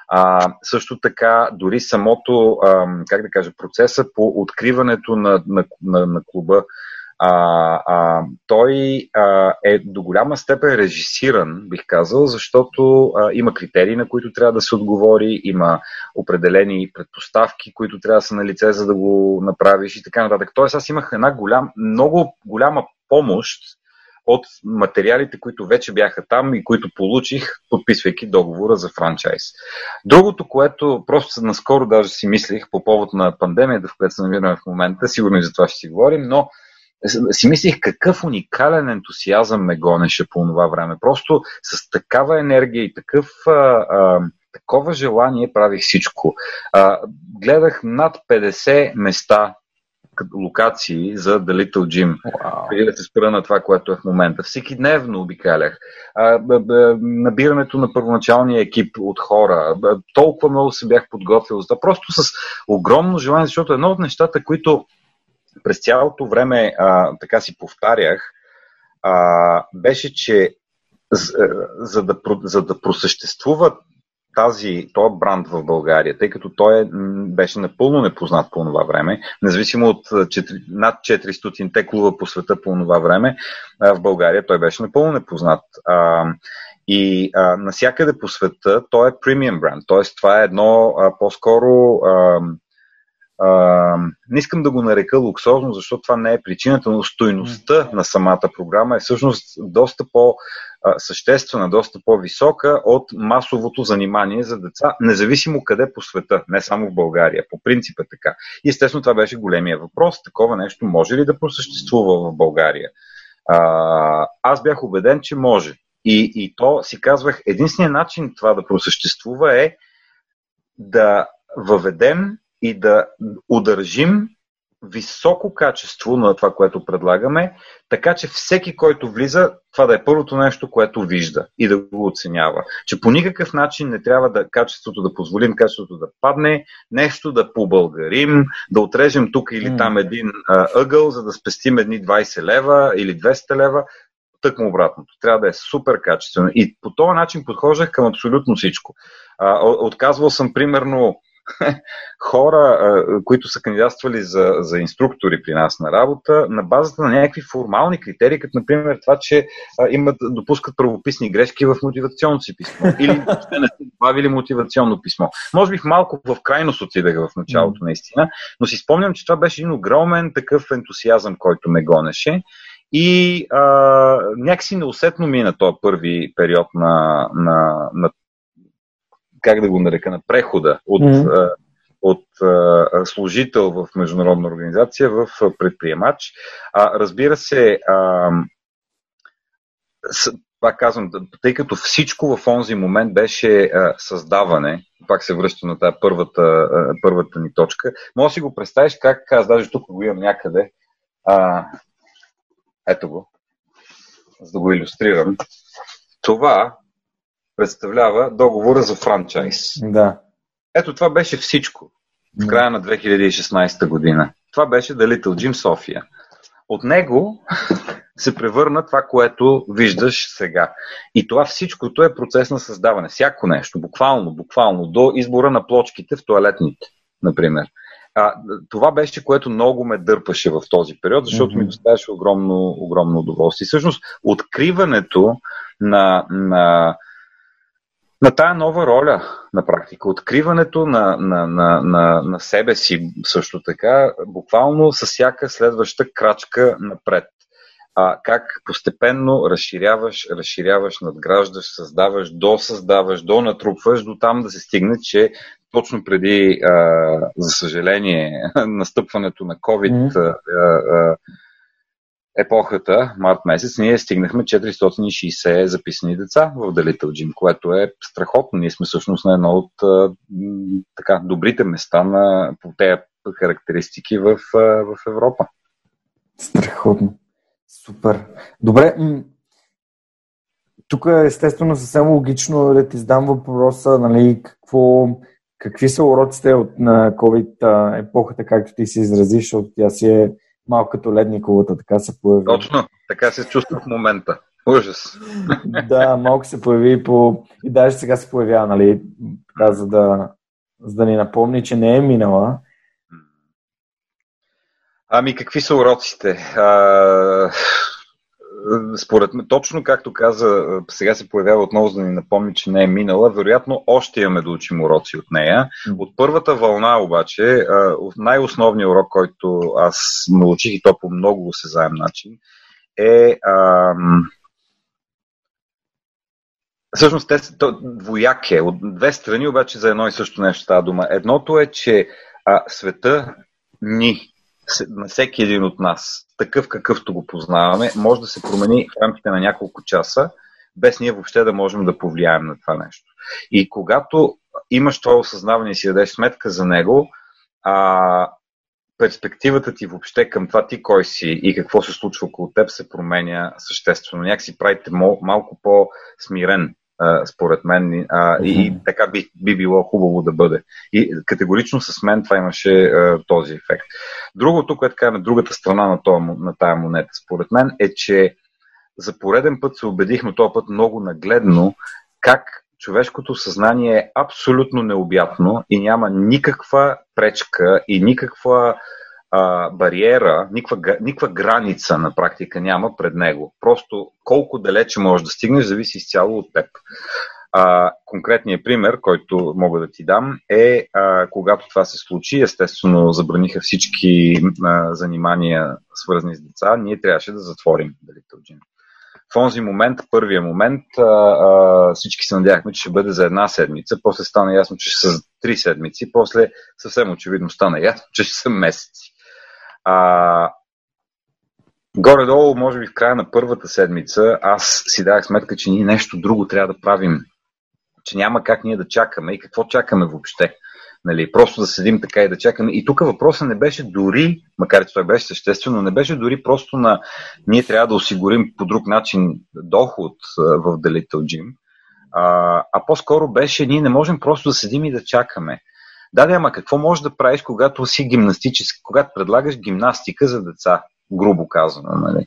А, също така, дори самото, а, как да кажа, процеса по откриването на, на, на, на клуба а, а, той а, е до голяма степен режисиран, бих казал, защото а, има критерии, на които трябва да се отговори, има определени предпоставки, които трябва да са на лице, за да го направиш и така нататък. Тоест, аз имах една голям, много голяма помощ от материалите, които вече бяха там и които получих, подписвайки договора за франчайз. Другото, което просто наскоро даже си мислих по повод на пандемията, в която се намираме в момента, сигурно и за това ще си говорим, но си мислих какъв уникален ентусиазъм ме гонеше по това време. Просто с такава енергия и такъв, а, а, такова желание правих всичко. А, гледах над 50 места локации за The Little Gym, wow. преди да се спра на това, което е в момента. Всеки дневно обикалях. А, б, б, набирането на първоначалния екип от хора. Б, толкова много се бях подготвил Просто с огромно желание, защото едно от нещата, които през цялото време а, така си повтарях, а, беше, че за, за, да, за да просъществува тази, този бранд в България, тъй като той е, беше напълно непознат по това време, независимо от 4, над 400-те клуба по света по това време, а, в България той беше напълно непознат. А, и а, насякъде по света той е премиум бранд, т.е. това е едно а, по-скоро а, а, не искам да го нарека луксозно, защото това не е причината, но стойността на самата програма е всъщност доста по-съществена, доста по-висока от масовото занимание за деца, независимо къде по света, не само в България. По принцип е така. И естествено това беше големия въпрос. Такова нещо може ли да просъществува в България? А, аз бях убеден, че може. И, и то си казвах, единственият начин това да просъществува е да въведем и да удържим високо качество на това, което предлагаме, така че всеки, който влиза, това да е първото нещо, което вижда и да го оценява. Че по никакъв начин не трябва да качеството да позволим качеството да падне, нещо да побългарим, да отрежем тук или там един а, ъгъл, за да спестим едни 20 лева или 200 лева. Тъкмо обратното. Трябва да е супер качествено. И по този начин подхождах към абсолютно всичко. А, отказвал съм примерно хора, които са кандидатствали за, за инструктори при нас на работа, на базата на някакви формални критерии, като например това, че имат, допускат правописни грешки в мотивационното си писмо или ще не са добавили мотивационно писмо. Може би малко в крайност отидах в началото, наистина, но си спомням, че това беше един огромен такъв ентусиазъм, който ме гонеше. И а, някакси неусетно мина този първи период на, на, на как да го нарека, на прехода от, mm-hmm. от а, служител в международна организация в предприемач. А, разбира се, а, с, пак казвам, тъй като всичко в онзи момент беше а, създаване, пак се връща на тази първата, а, първата ни точка, може да си го представиш как, аз даже тук го имам някъде, а, ето го, за да го иллюстрирам. Това представлява договора за франчайз. Да. Ето това беше всичко в края на 2016 година. Това беше The Little Gym София. От него се превърна това, което виждаш сега. И това всичкото е процес на създаване. Всяко нещо, буквално, буквално, до избора на плочките в туалетните, например. А, това беше, което много ме дърпаше в този период, защото mm-hmm. ми доставяше огромно, огромно удоволствие. И всъщност, откриването на, на на тая нова роля на практика. Откриването на, на, на, на, на себе си също така, буквално с всяка следваща крачка напред. А, как постепенно разширяваш, разширяваш, надграждаш, създаваш, досъздаваш, донатрупваш до там да се стигне, че точно преди, а, за съжаление, настъпването на COVID mm-hmm. а, а, епохата, март месец, ние стигнахме 460 записани деца в Little Gym, което е страхотно. Ние сме всъщност на едно от така, добрите места на, по тези характеристики в, в Европа. Страхотно. Супер. Добре, тук е естествено съвсем логично да ти задам въпроса, нали, какво, какви са уроците от на COVID епохата, както ти се изразиш, защото тя си е малко като ледниковата, така се появи. Точно, така се чувства в момента. Ужас. да, малко се появи по... и даже сега се появява, нали, така, за да, за да ни напомни, че не е минала. Ами, какви са уроците? А, според мен, точно както каза, сега се появява отново, за да ни напомни, че не е минала. Вероятно, още имаме да учим уроци от нея. От първата вълна обаче, най-основният урок, който аз научих и то по много осезаем начин, е ам, Всъщност те са двояк е. От две страни обаче за едно и също нещо става дума. Едното е, че а, света ни на всеки един от нас, такъв какъвто го познаваме, може да се промени в рамките на няколко часа, без ние въобще да можем да повлияем на това нещо. И когато имаш това осъзнаване и си дадеш сметка за него, а, перспективата ти въобще към това ти кой си и какво се случва около теб се променя съществено. Някакси правите малко по-смирен според мен. А, и, и така би, би било хубаво да бъде. И категорично с мен това имаше а, този ефект. Другото, което на другата страна на, това, на тая монета, според мен, е, че за пореден път се убедихме този път много нагледно как човешкото съзнание е абсолютно необятно и няма никаква пречка и никаква а, бариера, никаква, никаква граница на практика няма пред него. Просто колко далече можеш да стигнеш, зависи изцяло от теб. А, конкретният пример, който мога да ти дам, е а, когато това се случи, естествено забраниха всички а, занимания, свързани с деца, ние трябваше да затворим Gym. В този момент, първия момент, а, а, всички се надяхме, че ще бъде за една седмица, после стана ясно, че ще са три седмици, после съвсем очевидно стана ясно, че ще са месеци. А, горе-долу, може би в края на първата седмица, аз си дах сметка, че ние нещо друго трябва да правим. Че няма как ние да чакаме и какво чакаме въобще. Нали, просто да седим така и да чакаме. И тук въпросът не беше дори, макар че той беше съществено, не беше дори просто на ние трябва да осигурим по друг начин доход в Little Gym, а, а по-скоро беше ние не можем просто да седим и да чакаме. Да, да, ама какво можеш да правиш, когато си гимнастически, когато предлагаш гимнастика за деца, грубо казано, нали?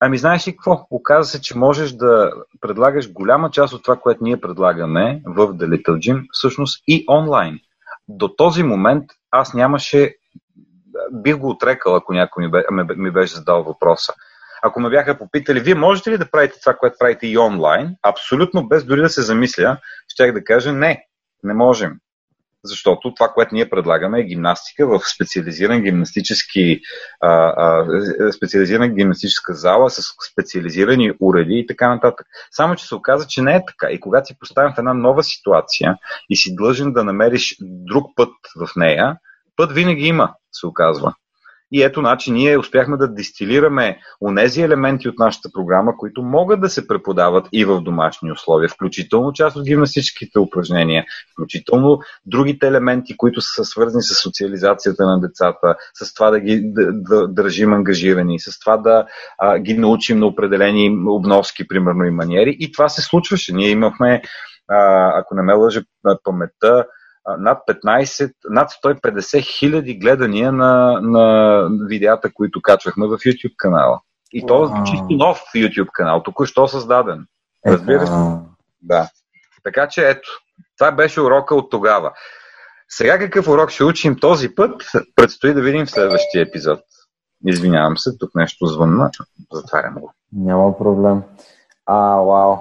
Ами знаеш ли какво? Оказва се, че можеш да предлагаш голяма част от това, което ние предлагаме в The Little Gym, всъщност и онлайн. До този момент аз нямаше, бих го отрекал, ако някой ми, бе, ми беше задал въпроса. Ако ме бяха попитали, вие можете ли да правите това, което правите и онлайн, абсолютно без дори да се замисля, щях да кажа не, не можем. Защото това, което ние предлагаме е гимнастика в специализиран гимнастически, а, специализирана гимнастическа зала с специализирани уреди и така нататък. Само, че се оказа, че не е така. И когато си поставим в една нова ситуация и си длъжен да намериш друг път в нея, път винаги има, се оказва. И ето, значи, ние успяхме да дистилираме онези елементи от нашата програма, които могат да се преподават и в домашни условия, включително част от гимнастическите упражнения, включително другите елементи, които са свързани с социализацията на децата, с това да ги да, да държим ангажирани, с това да а, ги научим на определени обноски, примерно и маниери. И това се случваше. Ние имахме, а, ако не ме лъже паметта, над 15, над 150 хиляди гледания на, на видеята, които качвахме в YouTube канала. И то е чисто нов YouTube канал, току-що създаден. Разбира се. Да. Така че ето, това беше урока от тогава. Сега какъв урок ще учим този път, предстои да видим в следващия епизод. Извинявам се, тук нещо звънна. Затварям го. Няма проблем. А, вау.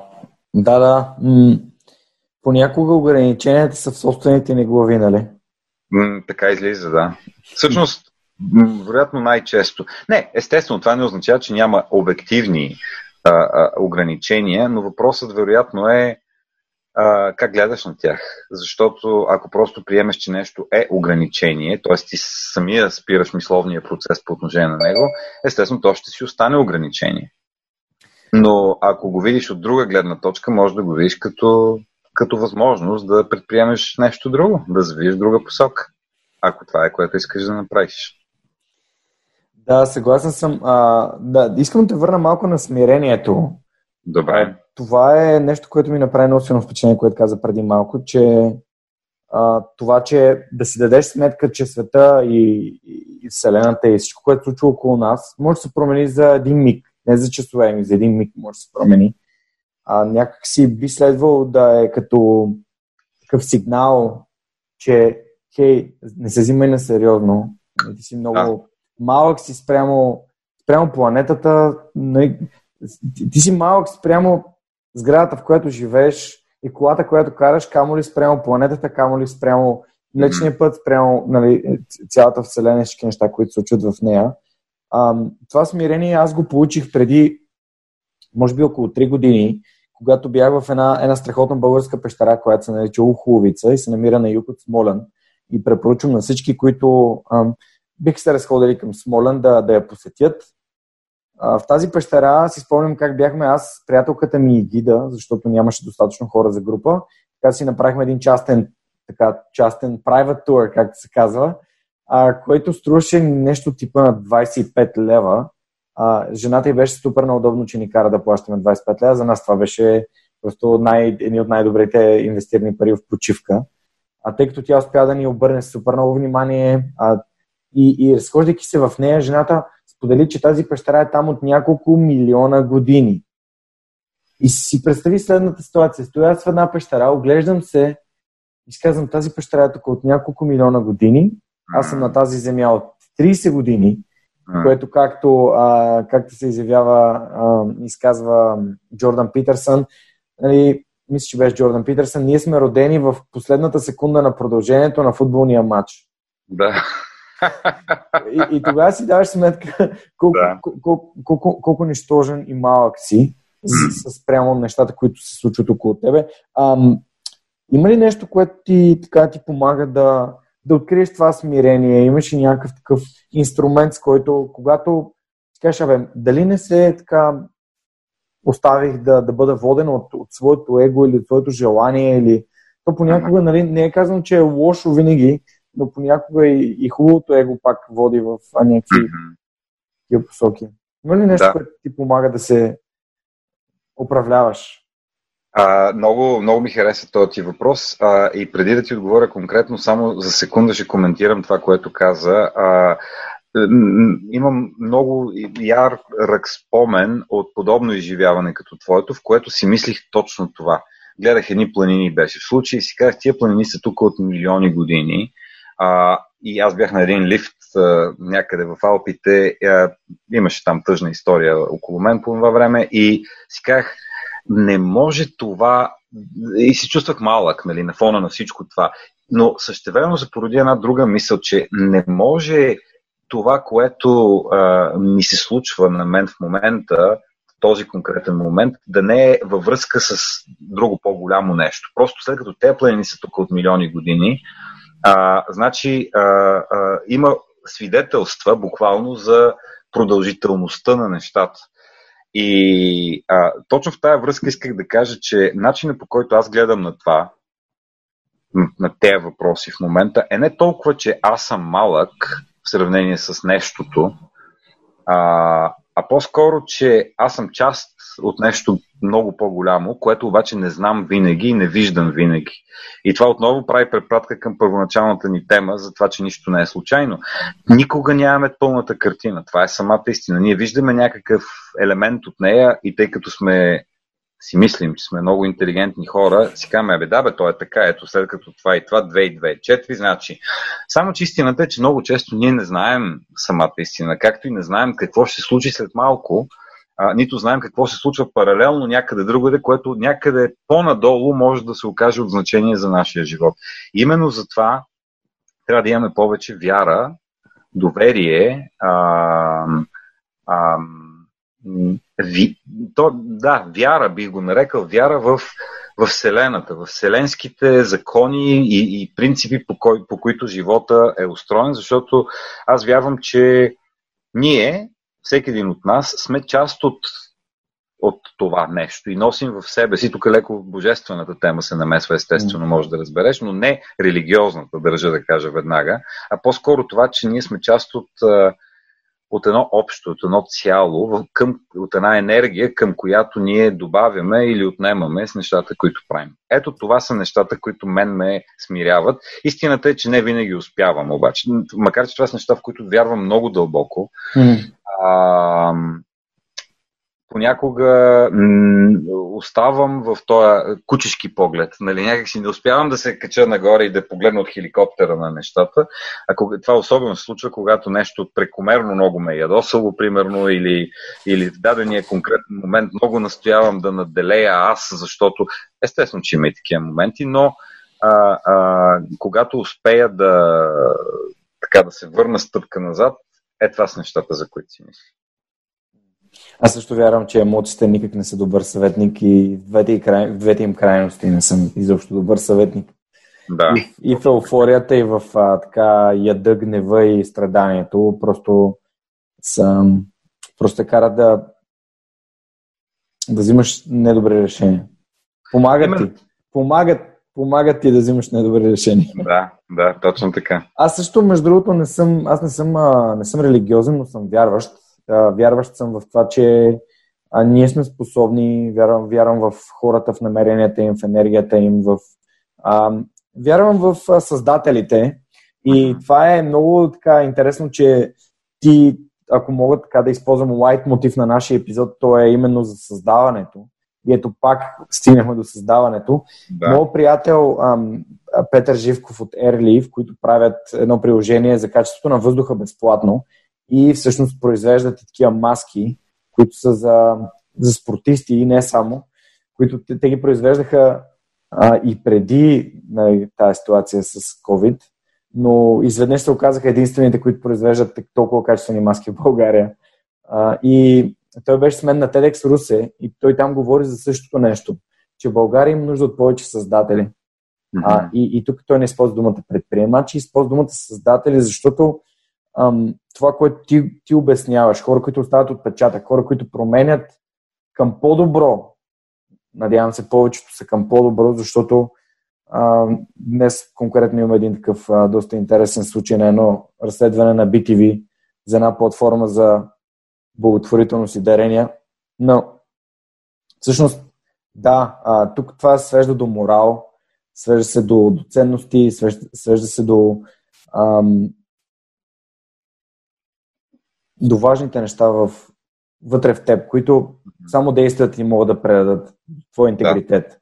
Да, да. Понякога ограниченията са в собствените ни глави, нали? М, така излиза, да. Всъщност, вероятно най-често. Не, естествено, това не означава, че няма обективни а, а, ограничения, но въпросът вероятно е а, как гледаш на тях. Защото ако просто приемеш, че нещо е ограничение, т.е. ти самия спираш мисловния процес по отношение на него, естествено, то ще си остане ограничение. Но ако го видиш от друга гледна точка, може да го видиш като като възможност да предприемеш нещо друго, да завиеш друга посока, ако това е което искаш да направиш. Да, съгласен съм. А, да, искам да те върна малко на смирението. Добре. Това е нещо, което ми направи много силно впечатление, което каза преди малко, че а, това, че да си дадеш сметка, че света и, и, и Вселената и всичко, което се случва около нас, може да се промени за един миг. Не за часове, ами за един миг може да се промени а, някакси би следвало да е като такъв сигнал, че хей, не се взимай на сериозно, ти си много а. малък си спрямо, спрямо планетата, ти, ти си малък спрямо сградата, в която живееш и колата, която караш, камо ли спрямо планетата, камо ли спрямо млечния път, спрямо нали, цялата вселена всички неща, които се случват в нея. А, това смирение аз го получих преди, може би около 3 години, когато бях в една, една страхотна българска пещера, която се нарича Ухуловица и се намира на юг от Смолен. И препоръчвам на всички, които ам, бих се разходили към Смолен да, да я посетят. А, в тази пещера си спомням как бяхме аз, приятелката ми и гида, защото нямаше достатъчно хора за група. Така си направихме един частен, така, частен private tour, както се казва, а, който струваше нещо типа на 25 лева а, жената й беше супер неудобно, че ни кара да плащаме 25 лева. За нас това беше просто най, едни от най-добрите инвестирани пари в почивка. А тъй като тя успя да ни обърне супер много внимание а, и, и разхождайки се в нея, жената сподели, че тази пещера е там от няколко милиона години. И си представи следната ситуация. Стоя в една пещера, оглеждам се и си казвам, тази пещера е тук от няколко милиона години. Аз съм на тази земя от 30 години което както, а, както се изявява, а, изказва Джордан Питърсън, нали, мисля, че беше Джордан Питърсън, ние сме родени в последната секунда на продължението на футболния матч. Да. И, и тогава си даваш сметка колко, да. колко, колко, колко, колко нищожен и малък си с, с прямо нещата, които се случват около тебе. Ам, има ли нещо, което ти, така, ти помага да, да откриеш това смирение? Имаш ли някакъв такъв инструмент, с който, когато кажеш, абе, дали не се така оставих да, да бъда воден от, от своето его или от своето желание, или то понякога нали, не е казано, че е лошо винаги, но понякога и, и хубавото его пак води в някакви mm-hmm. посоки. Има ли нещо, да. което ти помага да се управляваш? А, много, много ми хареса този ти въпрос а, и преди да ти отговоря конкретно, само за секунда ще коментирам това, което каза. А, имам много яр рък спомен от подобно изживяване като твоето, в което си мислих точно това. Гледах едни планини беше в случай и си казах, тия планини са тук от милиони години. А, и аз бях на един лифт а, някъде в Алпите. А, имаше там тъжна история около мен по това време и си казах, не може това и се чувствах малък нали, на фона на всичко това. но същевременно се породи една друга мисъл, че не може това, което а, ми се случва на мен в момента, в този конкретен момент, да не е във връзка с друго по-голямо нещо. Просто след като те планини са тук от милиони години, а, значи а, а, има свидетелства буквално за продължителността на нещата. И а, точно в тази връзка исках да кажа, че начинът по който аз гледам на това, на тези въпроси в момента, е не толкова, че аз съм малък в сравнение с нещото, а, а по-скоро, че аз съм част от нещо много по-голямо, което обаче не знам винаги и не виждам винаги. И това отново прави препратка към първоначалната ни тема за това, че нищо не е случайно. Никога нямаме пълната картина. Това е самата истина. Ние виждаме някакъв елемент от нея и тъй като сме си мислим, че сме много интелигентни хора, си казваме, бе, да, бе, то е така, ето след като това и това, 2 и 2 4, значи. Само, че истината е, че много често ние не знаем самата истина, както и не знаем какво ще се случи след малко, а, нито знаем какво се случва паралелно някъде другаде, което някъде по-надолу може да се окаже от значение за нашия живот. И именно за това трябва да имаме повече вяра, доверие, а, а, ви, то, да, вяра бих го нарекал, вяра в, в Вселената, в вселенските закони и, и принципи, по, кой, по които живота е устроен, защото аз вярвам, че ние, всеки един от нас, сме част от, от това нещо и носим в себе си. Тук леко божествената тема се намесва, естествено, може да разбереш, но не религиозната, държа да кажа веднага, а по-скоро това, че ние сме част от от едно общо, от едно цяло, към, от една енергия, към която ние добавяме или отнемаме с нещата, които правим. Ето това са нещата, които мен ме смиряват. Истината е, че не винаги успявам обаче. Макар, че това са неща, в които вярвам много дълбоко. Mm. А, понякога м- оставам в този кучешки поглед. Нали, някак си не успявам да се кача нагоре и да погледна от хеликоптера на нещата. А кога, това особено се случва, когато нещо прекомерно много ме е ядосало, примерно, или, или в дадения конкретен момент много настоявам да наделея аз, защото естествено, че има и такива моменти, но а, а, когато успея да, така, да се върна стъпка назад, е това са нещата, за които си мисля. Аз също вярвам, че емоциите никак не са добър съветник и в двете, край, двете им крайности не съм изобщо добър съветник. Да. И, и в еуфорията, и в а, така яда, гнева и страданието просто съм, просто кара да да взимаш недобри решения. Помагат Именно. ти. Помагат, помагат ти да взимаш недобри решения. Да, да, точно така. Аз също, между другото, не съм, аз не съм, а, не съм религиозен, но съм вярващ вярващ съм в това, че а, ние сме способни, вярвам, вярвам в хората, в намеренията им, в енергията им, в, а, вярвам в създателите. И това е много така интересно, че ти, ако мога така да използвам лайт мотив на нашия епизод, то е именно за създаването. И ето пак стигнахме до създаването. Да. Моят приятел ам, Петър Живков от Airleaf, които правят едно приложение за качеството на въздуха безплатно, и всъщност произвеждат и такива маски, които са за, за спортисти и не само, които те, те ги произвеждаха а, и преди нали, тази ситуация с COVID, но изведнъж се оказаха единствените, които произвеждат толкова качествени маски в България. А, и той беше с мен на TEDx Русе и той там говори за същото нещо, че България има нужда от повече създатели. Mm-hmm. А, и, и тук той не използва думата предприемачи, използва думата създатели, защото това, което ти, ти обясняваш, хора, които остават отпечатък, хора, които променят към по-добро, надявам се повечето са към по-добро, защото а, днес конкретно има един такъв а, доста интересен случай на едно разследване на BTV за една платформа за благотворителност и дарения. Но всъщност, да, а, тук това свежда до морал, свежда се до, до ценности, свежда, свежда се до ам, до важните неща в, вътре в теб, които само действат и могат да предадат твой интегритет. Да.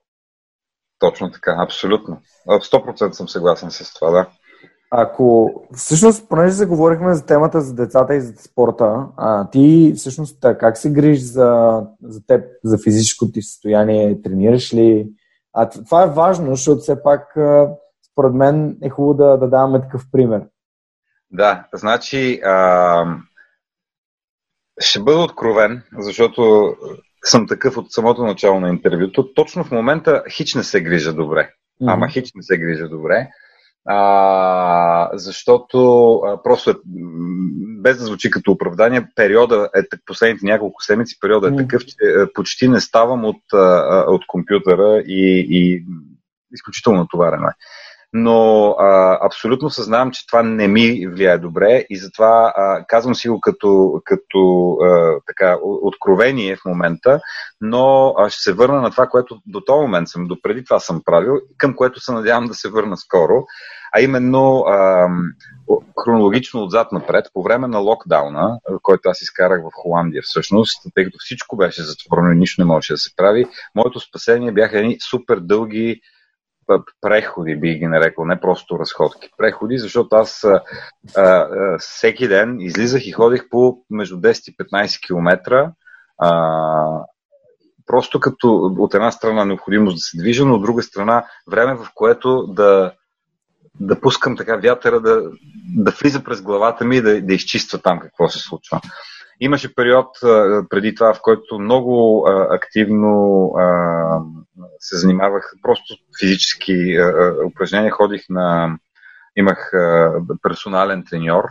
Точно така, абсолютно. 100% съм съгласен с това, да. Ако всъщност, понеже заговорихме за темата за децата и за спорта, а, ти всъщност как се грижиш за, за теб, за физическото ти състояние? Тренираш ли? А това е важно, защото все пак според мен е хубаво да, да даваме такъв пример. Да, значи а, ще бъда откровен, защото съм такъв от самото начало на интервюто. Точно в момента хич не се грижа добре. Mm-hmm. Ама хич не се грижа добре. А, защото а, просто е, без да звучи като оправдание, периода е последните няколко седмици, периода е mm. такъв, че е, почти не ставам от, от компютъра и, и изключително натоварено е но а, абсолютно съзнавам, че това не ми влияе добре и затова а, казвам си го като, като а, така, откровение в момента, но а, ще се върна на това, което до този момент съм, до преди това съм правил, към което се надявам да се върна скоро, а именно а, хронологично отзад напред, по време на локдауна, който аз изкарах в Холандия всъщност, тъй като всичко беше затворено и нищо не можеше да се прави, моето спасение бяха едни супер дълги преходи, би ги нарекал, не просто разходки. Преходи, защото аз а, а, всеки ден излизах и ходих по между 10 и 15 км. А, просто като от една страна необходимост да се движа, но от друга страна време, в което да, да пускам така вятъра, да, да влиза през главата ми и да, да изчиства там какво се случва. Имаше период преди това, в който много активно се занимавах просто физически упражнения. Ходих на. Имах персонален треньор,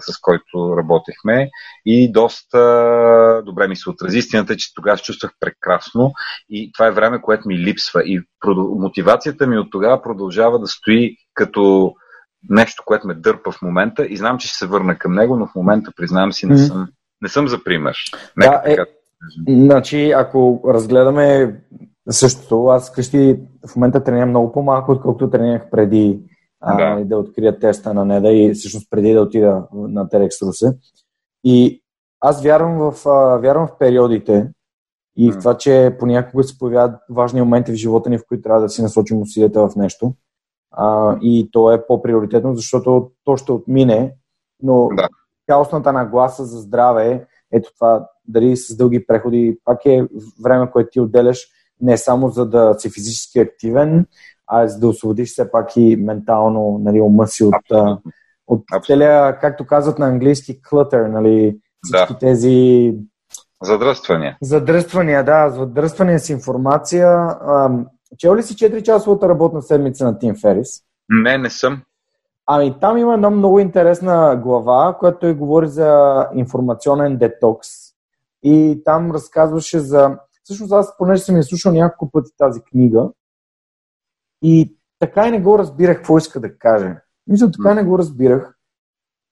с който работехме и доста добре ми се отрази. Истината е, че тогава се чувствах прекрасно и това е време, което ми липсва. И мотивацията ми от тогава продължава да стои като нещо, което ме дърпа в момента и знам, че ще се върна към него, но в момента, признавам си, не съм не съм за пример. Нека да, е, значи, ако разгледаме същото, аз къщи в момента тренирам много по-малко, отколкото тренирах преди да. А, да открия теста на Неда и всъщност преди да отида на TEDx Русе. И аз вярвам в, а, вярвам в периодите и в това, че понякога се появяват важни моменти в живота ни, в които трябва да си насочим усилията в нещо. А, и то е по-приоритетно, защото то ще отмине, но да цялостната нагласа за здраве, ето това, дали с дълги преходи, пак е време, което ти отделяш не само за да си физически активен, а за да освободиш все пак и ментално нали, ума си от, Абсолютно. от целия, както казват на английски, clutter, нали, всички да. тези Задръствания. Задръствания, да. Задръствания с информация. чел ли си 4-часовата работна седмица на Тим Ферис? Не, не съм. Ами там има една много интересна глава, която той говори за информационен детокс. И там разказваше за... Всъщност аз, понеже съм я слушал няколко пъти тази книга, и така и не го разбирах какво иска да каже. Мисля, така mm. не го разбирах.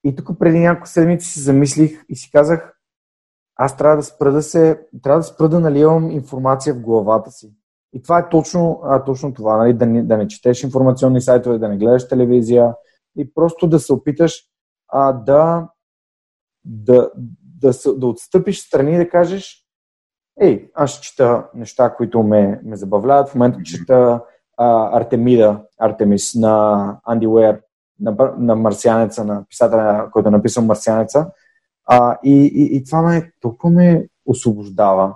И тук преди няколко седмици си замислих и си казах, аз трябва да спра да се, трябва да спра да наливам информация в главата си. И това е точно, а, точно това, нали? да, не, да не четеш информационни сайтове, да не гледаш телевизия, и просто да се опиташ а, да, да, да, да, да отстъпиш страни и да кажеш Ей, аз чета неща, които ме, ме забавляват. В момента чета а, Артемида, Артемис на Анди Уер, на, на Марсианеца, на писателя, който е написал Марсианеца. А, и, и, и това ме толкова ме освобождава.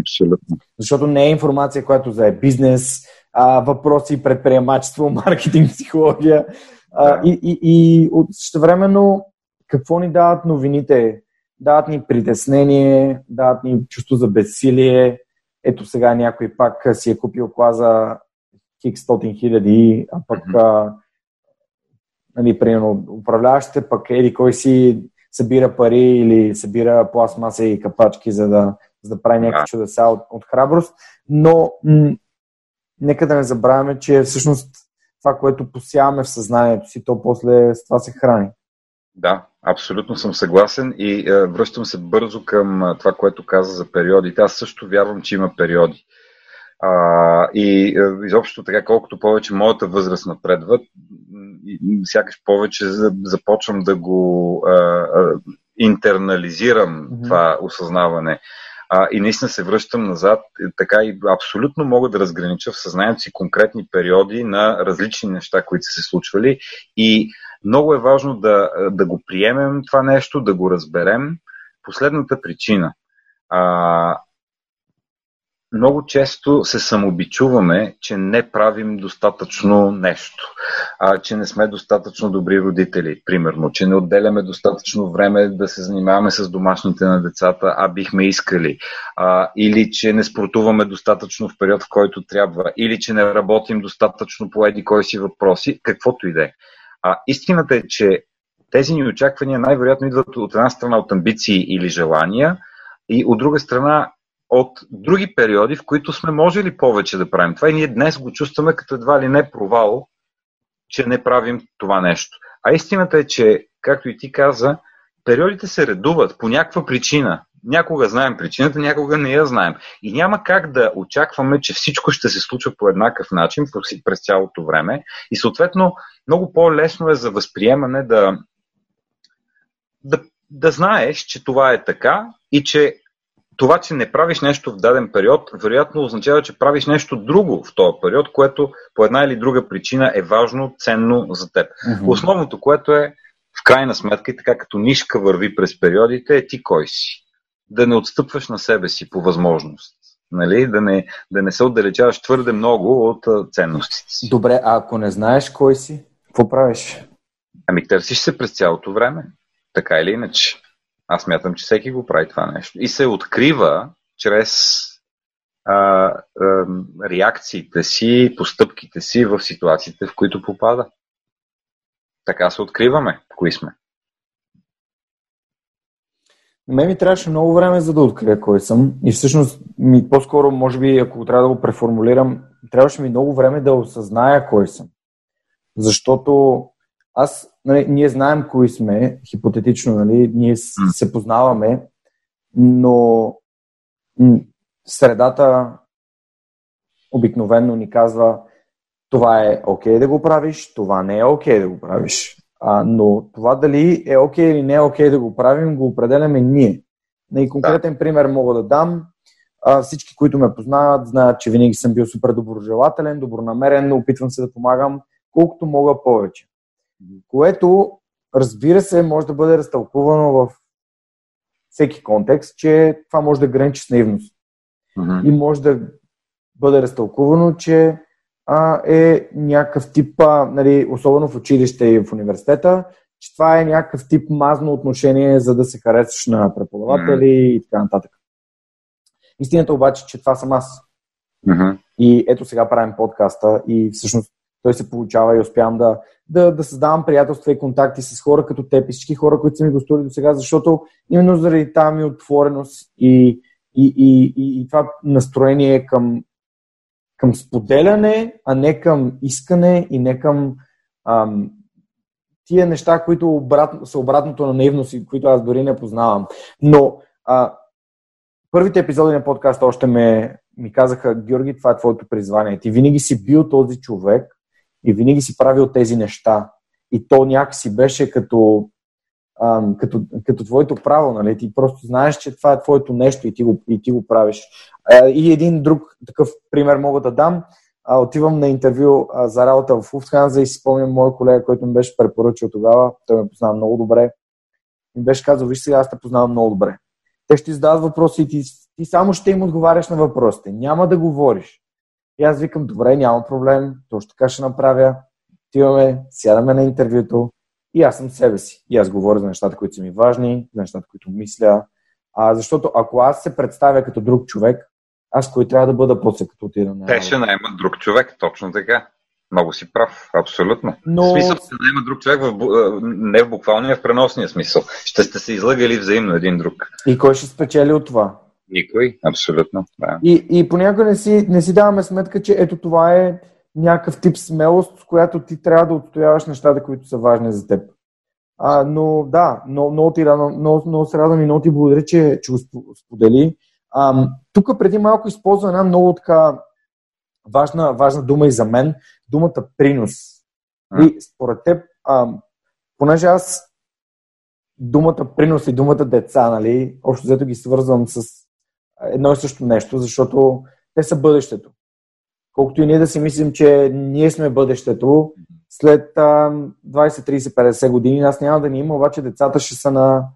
Абсолютно. Защото не е информация, която за е бизнес, а, въпроси, предприемачество, маркетинг, психология. А, и, и, и от същевременно какво ни дават новините? Дават ни притеснение, дават ни чувство за безсилие. Ето сега някой пак си е купил кола за хикс хиляди, а пък mm-hmm. нали, примерно управляващите пък еди кой си събира пари или събира пластмаса и капачки, за да, за да прави някакви чудеса от, от храброст. Но м- нека да не забравяме, че всъщност това, което посяваме в съзнанието си, то после с това се храни. Да, абсолютно съм съгласен и е, връщам се бързо към е, това, което каза за периодите. Аз също вярвам, че има периоди. А, и е, изобщо така, колкото повече моята възраст напредва, сякаш повече започвам да го е, е, интернализирам mm-hmm. това осъзнаване а, и наистина се връщам назад, така и абсолютно мога да разгранича в съзнанието си конкретни периоди на различни неща, които са се случвали и много е важно да, да го приемем това нещо, да го разберем. Последната причина. А, много често се самобичуваме, че не правим достатъчно нещо, а, че не сме достатъчно добри родители, примерно, че не отделяме достатъчно време да се занимаваме с домашните на децата, а бихме искали, а, или че не спортуваме достатъчно в период, в който трябва, или че не работим достатъчно по еди кой си въпроси, каквото и да е. А истината е, че тези ни очаквания най-вероятно идват от една страна от амбиции или желания, и от друга страна от други периоди, в които сме можели повече да правим това и ние днес го чувстваме като едва ли не провал, че не правим това нещо. А истината е, че, както и ти каза, периодите се редуват по някаква причина. Някога знаем причината, някога не я знаем. И няма как да очакваме, че всичко ще се случва по еднакъв начин през цялото време. И съответно, много по-лесно е за възприемане да, да, да знаеш, че това е така и че това, че не правиш нещо в даден период, вероятно означава, че правиш нещо друго в този период, което по една или друга причина е важно, ценно за теб. Mm-hmm. Основното, което е в крайна сметка и така като нишка върви през периодите, е ти кой си. Да не отстъпваш на себе си по възможност. Нали? Да, не, да не се отдалечаваш твърде много от ценностите си. Добре, а ако не знаеш кой си, какво правиш? Ами търсиш се през цялото време. Така или иначе. Аз мятам, че всеки го прави това нещо. И се открива чрез а, а, реакциите си, постъпките си в ситуациите, в които попада. Така се откриваме, кои сме. Ме ми трябваше много време за да открия кой съм. И всъщност, ми, по-скоро, може би, ако трябва да го преформулирам, трябваше ми много време да осъзная кой съм. Защото аз, нали, ние знаем кои сме, хипотетично, нали, ние се познаваме, но средата обикновенно ни казва това е окей okay да го правиш, това не е окей okay да го правиш. А, но това дали е окей okay или не е окей okay да го правим, го определяме ние. И конкретен да. пример мога да дам. А, всички, които ме познават, знаят, че винаги съм бил супер доброжелателен, добронамерен, опитвам се да помагам колкото мога повече което, разбира се, може да бъде разтълкувано в всеки контекст, че това може да граничи с наивност. Uh-huh. И може да бъде разтълкувано, че а, е някакъв тип, а, нали, особено в училище и в университета, че това е някакъв тип мазно отношение, за да се харесаш на преподаватели uh-huh. и така нататък. Истината обаче, че това съм аз. Uh-huh. И ето сега правим подкаста и всъщност той се получава и успявам да, да, да създавам приятелства и контакти с хора като теб и всички хора, които са ми гостували до сега, защото именно заради тази ми отвореност и, и, и, и, и това настроение към, към споделяне, а не към искане и не към ам, тия неща, които обрат, са обратното на наивност и които аз дори не познавам. Но а, първите епизоди на подкаста още ме, ми казаха, Георги, това е твоето призвание. Ти винаги си бил този човек, и винаги си правил тези неща. И то някакси беше като, ам, като, като твоето право, нали? Ти просто знаеш, че това е твоето нещо и ти го, и ти го правиш. А, и един друг такъв пример мога да дам. А, отивам на интервю а, за работа в Уфтханза и си спомням моя колега, който ми беше препоръчал тогава. Той ме познава много добре. И беше казал, виж сега, аз те познавам много добре. Те ще ти задават въпроси и ти, ти само ще им отговаряш на въпросите. Няма да говориш. И аз викам, добре, няма проблем, точно така ще направя. Отиваме, сядаме на интервюто и аз съм себе си. И аз говоря за нещата, които са ми важни, за нещата, които мисля. А, защото ако аз се представя като друг човек, аз кой трябва да бъда после като отида на... Те ще наймат друг човек, точно така. Много си прав, абсолютно. Но... В смисъл се наема друг човек, в, не в буквалния, в преносния смисъл. Ще сте се излъгали взаимно един друг. И кой ще спечели от това? Никой, абсолютно. Да. И, и понякога не си, не си даваме сметка, че ето това е някакъв тип смелост, с която ти трябва да отстояваш нещата, които са важни за теб. А, но да, много, много, ти много, много се радвам и много ти благодаря, че, че го сподели. Тук преди малко използва една много така важна, важна дума и за мен, думата принос. И според теб, а, понеже аз думата принос и думата деца, нали, общо взето ги свързвам с едно и също нещо, защото те са бъдещето. Колкото и ние да си мислим, че ние сме бъдещето, след 20, 30, 50 години нас няма да ни има, обаче децата ще са на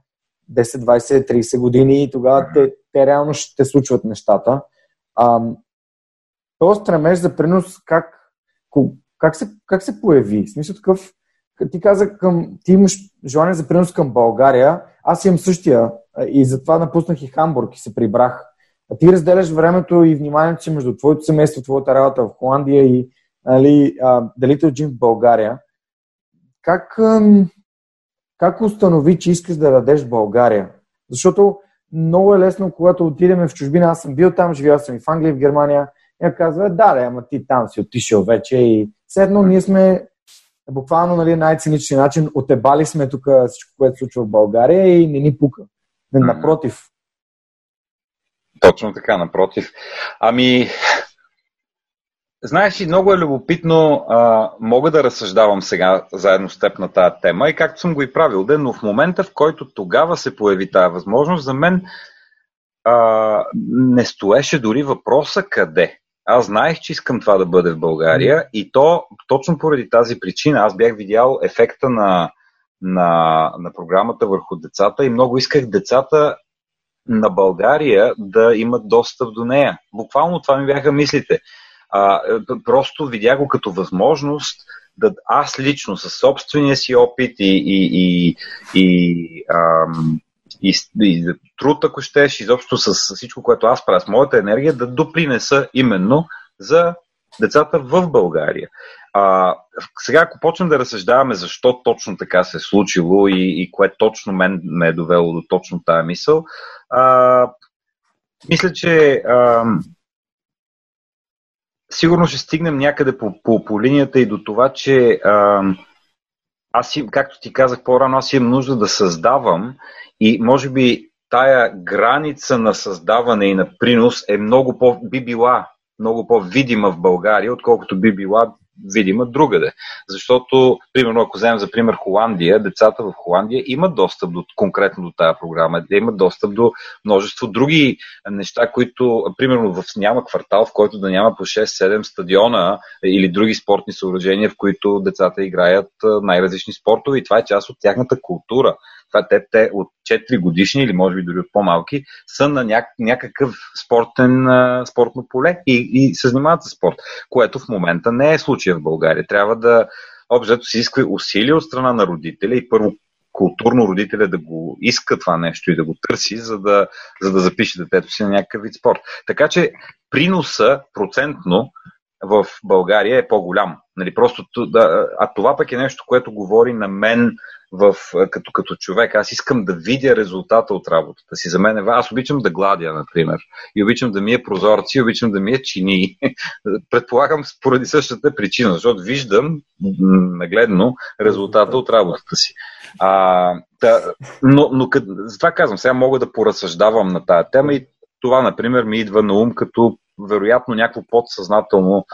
10, 20, 30 години и тогава те, те реално ще случват нещата. А, този стремеж за принос как, как, се, как се появи? В смисъл такъв, ти каза, към, ти имаш желание за принос към България, аз имам същия и затова напуснах и Хамбург и се прибрах. А ти разделяш времето и вниманието си между твоето семейство, твоята работа в Холандия и нали, дали те в България. Как, как установи, че искаш да дадеш България? Защото много е лесно, когато отидем в чужбина, аз съм бил там, живял съм и в Англия, и в Германия, и казва, да, да, ама ти там си отишъл вече и все едно ние сме буквално нали, най-циничен начин отебали сме тук всичко, което се случва в България и не ни пука. Напротив. Точно така, напротив. Ами, Знаеш, и много е любопитно, а, мога да разсъждавам сега заедно с теб на тази тема и както съм го и правил ден, но в момента, в който тогава се появи тази възможност, за мен а, не стоеше дори въпроса къде. Аз знаех, че искам това да бъде в България и то точно поради тази причина аз бях видял ефекта на, на, на програмата върху децата и много исках децата на България да имат достъп до нея. Буквално това ми бяха мислите. А, просто видях го като възможност да аз лично със собствения си опит и, и, и, и, ам, и, и труд, ако щеш, изобщо с, с всичко, което аз правя, с моята енергия, да допринеса именно за децата в България. А, сега, ако почнем да разсъждаваме защо точно така се е случило и, и кое точно мен ме е довело до точно тази мисъл, а, мисля, че а, сигурно ще стигнем някъде по, по, по линията и до това, че а, аз, както ти казах по-рано, аз имам нужда да създавам и може би тая граница на създаване и на принос е много по, би била много по-видима в България, отколкото би била видима другаде. Защото, примерно, ако вземем за пример Холандия, децата в Холандия имат достъп до, конкретно до тази програма, те имат достъп до множество други неща, които, примерно, в, няма квартал, в който да няма по 6-7 стадиона или други спортни съоръжения, в които децата играят най-различни спортове и това е част от тяхната култура това те, те от 4 годишни или може би дори от по-малки са на ня, някакъв спортен, а, спортно поле и, и се занимават с спорт, което в момента не е случая в България. Трябва да обзето се изисква усилия от страна на родителя и първо културно родителя да го иска това нещо и да го търси, за да, за да запише детето си на някакъв вид спорт. Така че приноса процентно в България е по-голям. Нали, просто, да, а това пък е нещо, което говори на мен в, като, като човек. Аз искам да видя резултата от работата си. За мен е, аз обичам да гладя, например. И обичам да ми е прозорци, обичам да ми е чини. Предполагам поради същата причина, защото виждам нагледно резултата от работата си. А, да, но, но затова казвам, сега мога да поразсъждавам на тази тема и това, например, ми идва на ум като вероятно някакво подсъзнателно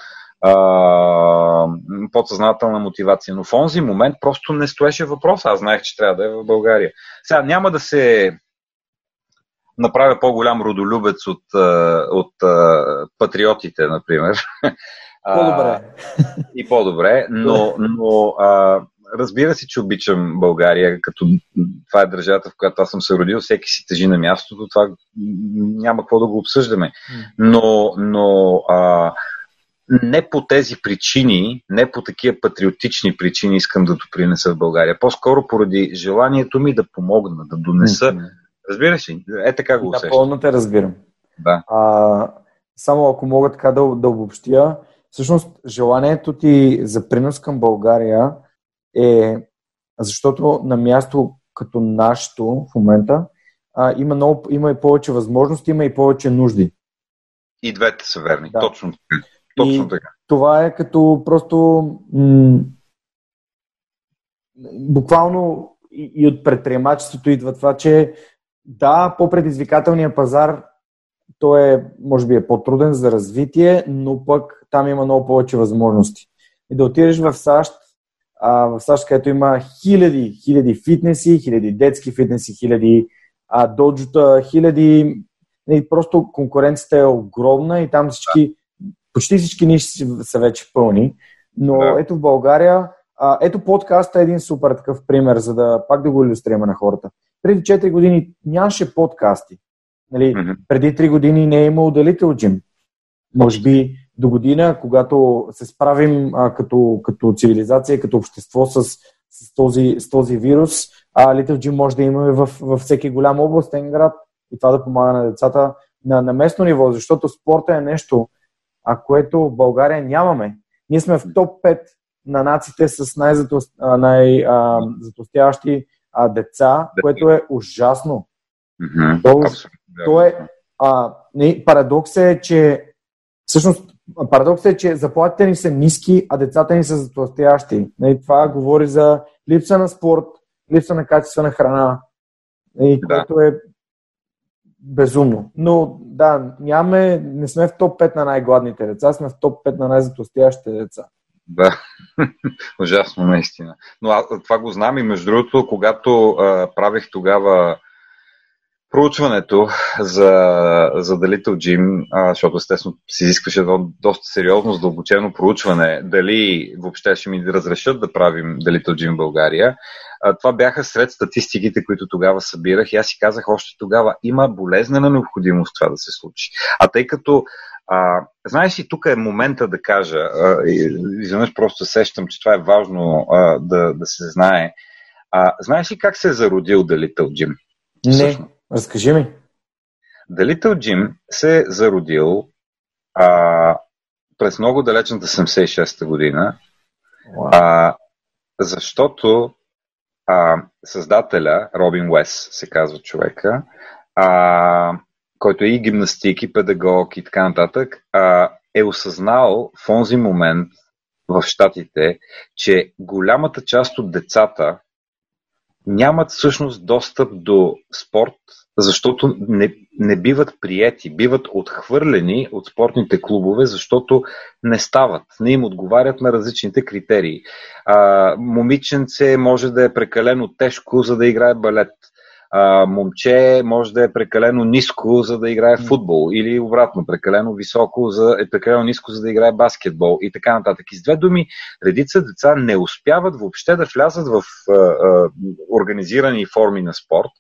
подсъзнателна мотивация. Но в онзи момент просто не стоеше въпрос. Аз знаех, че трябва да е в България. Сега няма да се направя по-голям родолюбец от, от, от патриотите, например. По-добре. и по-добре, но, но а, разбира се, че обичам България, като това е държавата, в която аз съм се родил, всеки си тежи на мястото, това няма какво да го обсъждаме. Но, но а, не по тези причини, не по такива патриотични причини искам да допринеса в България. По-скоро поради желанието ми да помогна, да донеса. Разбираш ли? Е така го усещам. Напълно те разбирам. Да. А, само ако мога така да, да обобщя, всъщност желанието ти за принос към България е защото на място като нашето в момента а, има, много, има и повече възможности, има и повече нужди. И двете са верни, да. точно така. Точно и така. Това е като просто м- буквално и, и от предприемачеството идва това, че да, по-предизвикателният пазар той е, може би е по-труден за развитие, но пък там има много повече възможности. И да отидеш в САЩ, а, в САЩ, където има хиляди, хиляди фитнеси, хиляди детски фитнеси, хиляди а, доджута, хиляди... И просто конкуренцията е огромна и там всички почти всички ниши са вече пълни, но да. ето в България, а, ето подкаста е един супер такъв пример, за да пак да го иллюстрираме на хората. Преди 4 години нямаше подкасти. Нали, mm-hmm. Преди 3 години не е имало Little Gym. Може би до година, когато се справим а, като, като цивилизация, като общество с, с, този, с този вирус, а Little Gym може да имаме в, във всеки голям областен град и това да помага на децата на, на местно ниво, защото спорта е нещо, а което в България нямаме. Ние сме в топ 5 на нациите с най-затостяващи най, деца, което е ужасно. Mm-hmm. То, то е, а, не, парадокс е, че всъщност парадокс е, че заплатите ни са ниски, а децата ни са затластящи. Нали, това говори за липса на спорт, липса на качествена храна, нали, да. което е безумно. Но да, нямаме, не сме в топ 5 на най-гладните деца, сме в топ 5 на най-затластящите деца. Да, ужасно наистина. Но аз това го знам и между другото, когато а, правих тогава проучването за, за The Little Gym, а, защото естествено се изискваше едно доста сериозно, задълбочено проучване, дали въобще ще ми разрешат да правим The Little Gym в България. А, това бяха сред статистиките, които тогава събирах и аз си казах още тогава, има болезнена необходимост това да се случи. А тъй като а, знаеш ли, тук е момента да кажа, а, изведнъж просто сещам, че това е важно а, да, да се знае. А, знаеш ли как се е зародил The Little Gym? Не. Всъщност? Разкажи ми. The Little Jim се е зародил а, през много далечната 76-та година, wow. а, защото а, създателя, Робин Уес се казва човека, а, който е и гимнастик, и педагог и така нататък, а, е осъзнал в онзи момент в Штатите, че голямата част от децата нямат всъщност достъп до спорт, защото не, не биват приети, биват отхвърлени от спортните клубове, защото не стават, не им отговарят на различните критерии. А, момиченце може да е прекалено тежко, за да играе балет а, момче може да е прекалено ниско, за да играе футбол, или обратно, прекалено високо, за, е прекалено ниско, за да играе баскетбол и така нататък. И с две думи, редица деца не успяват въобще да влязат в а, а, организирани форми на спорт,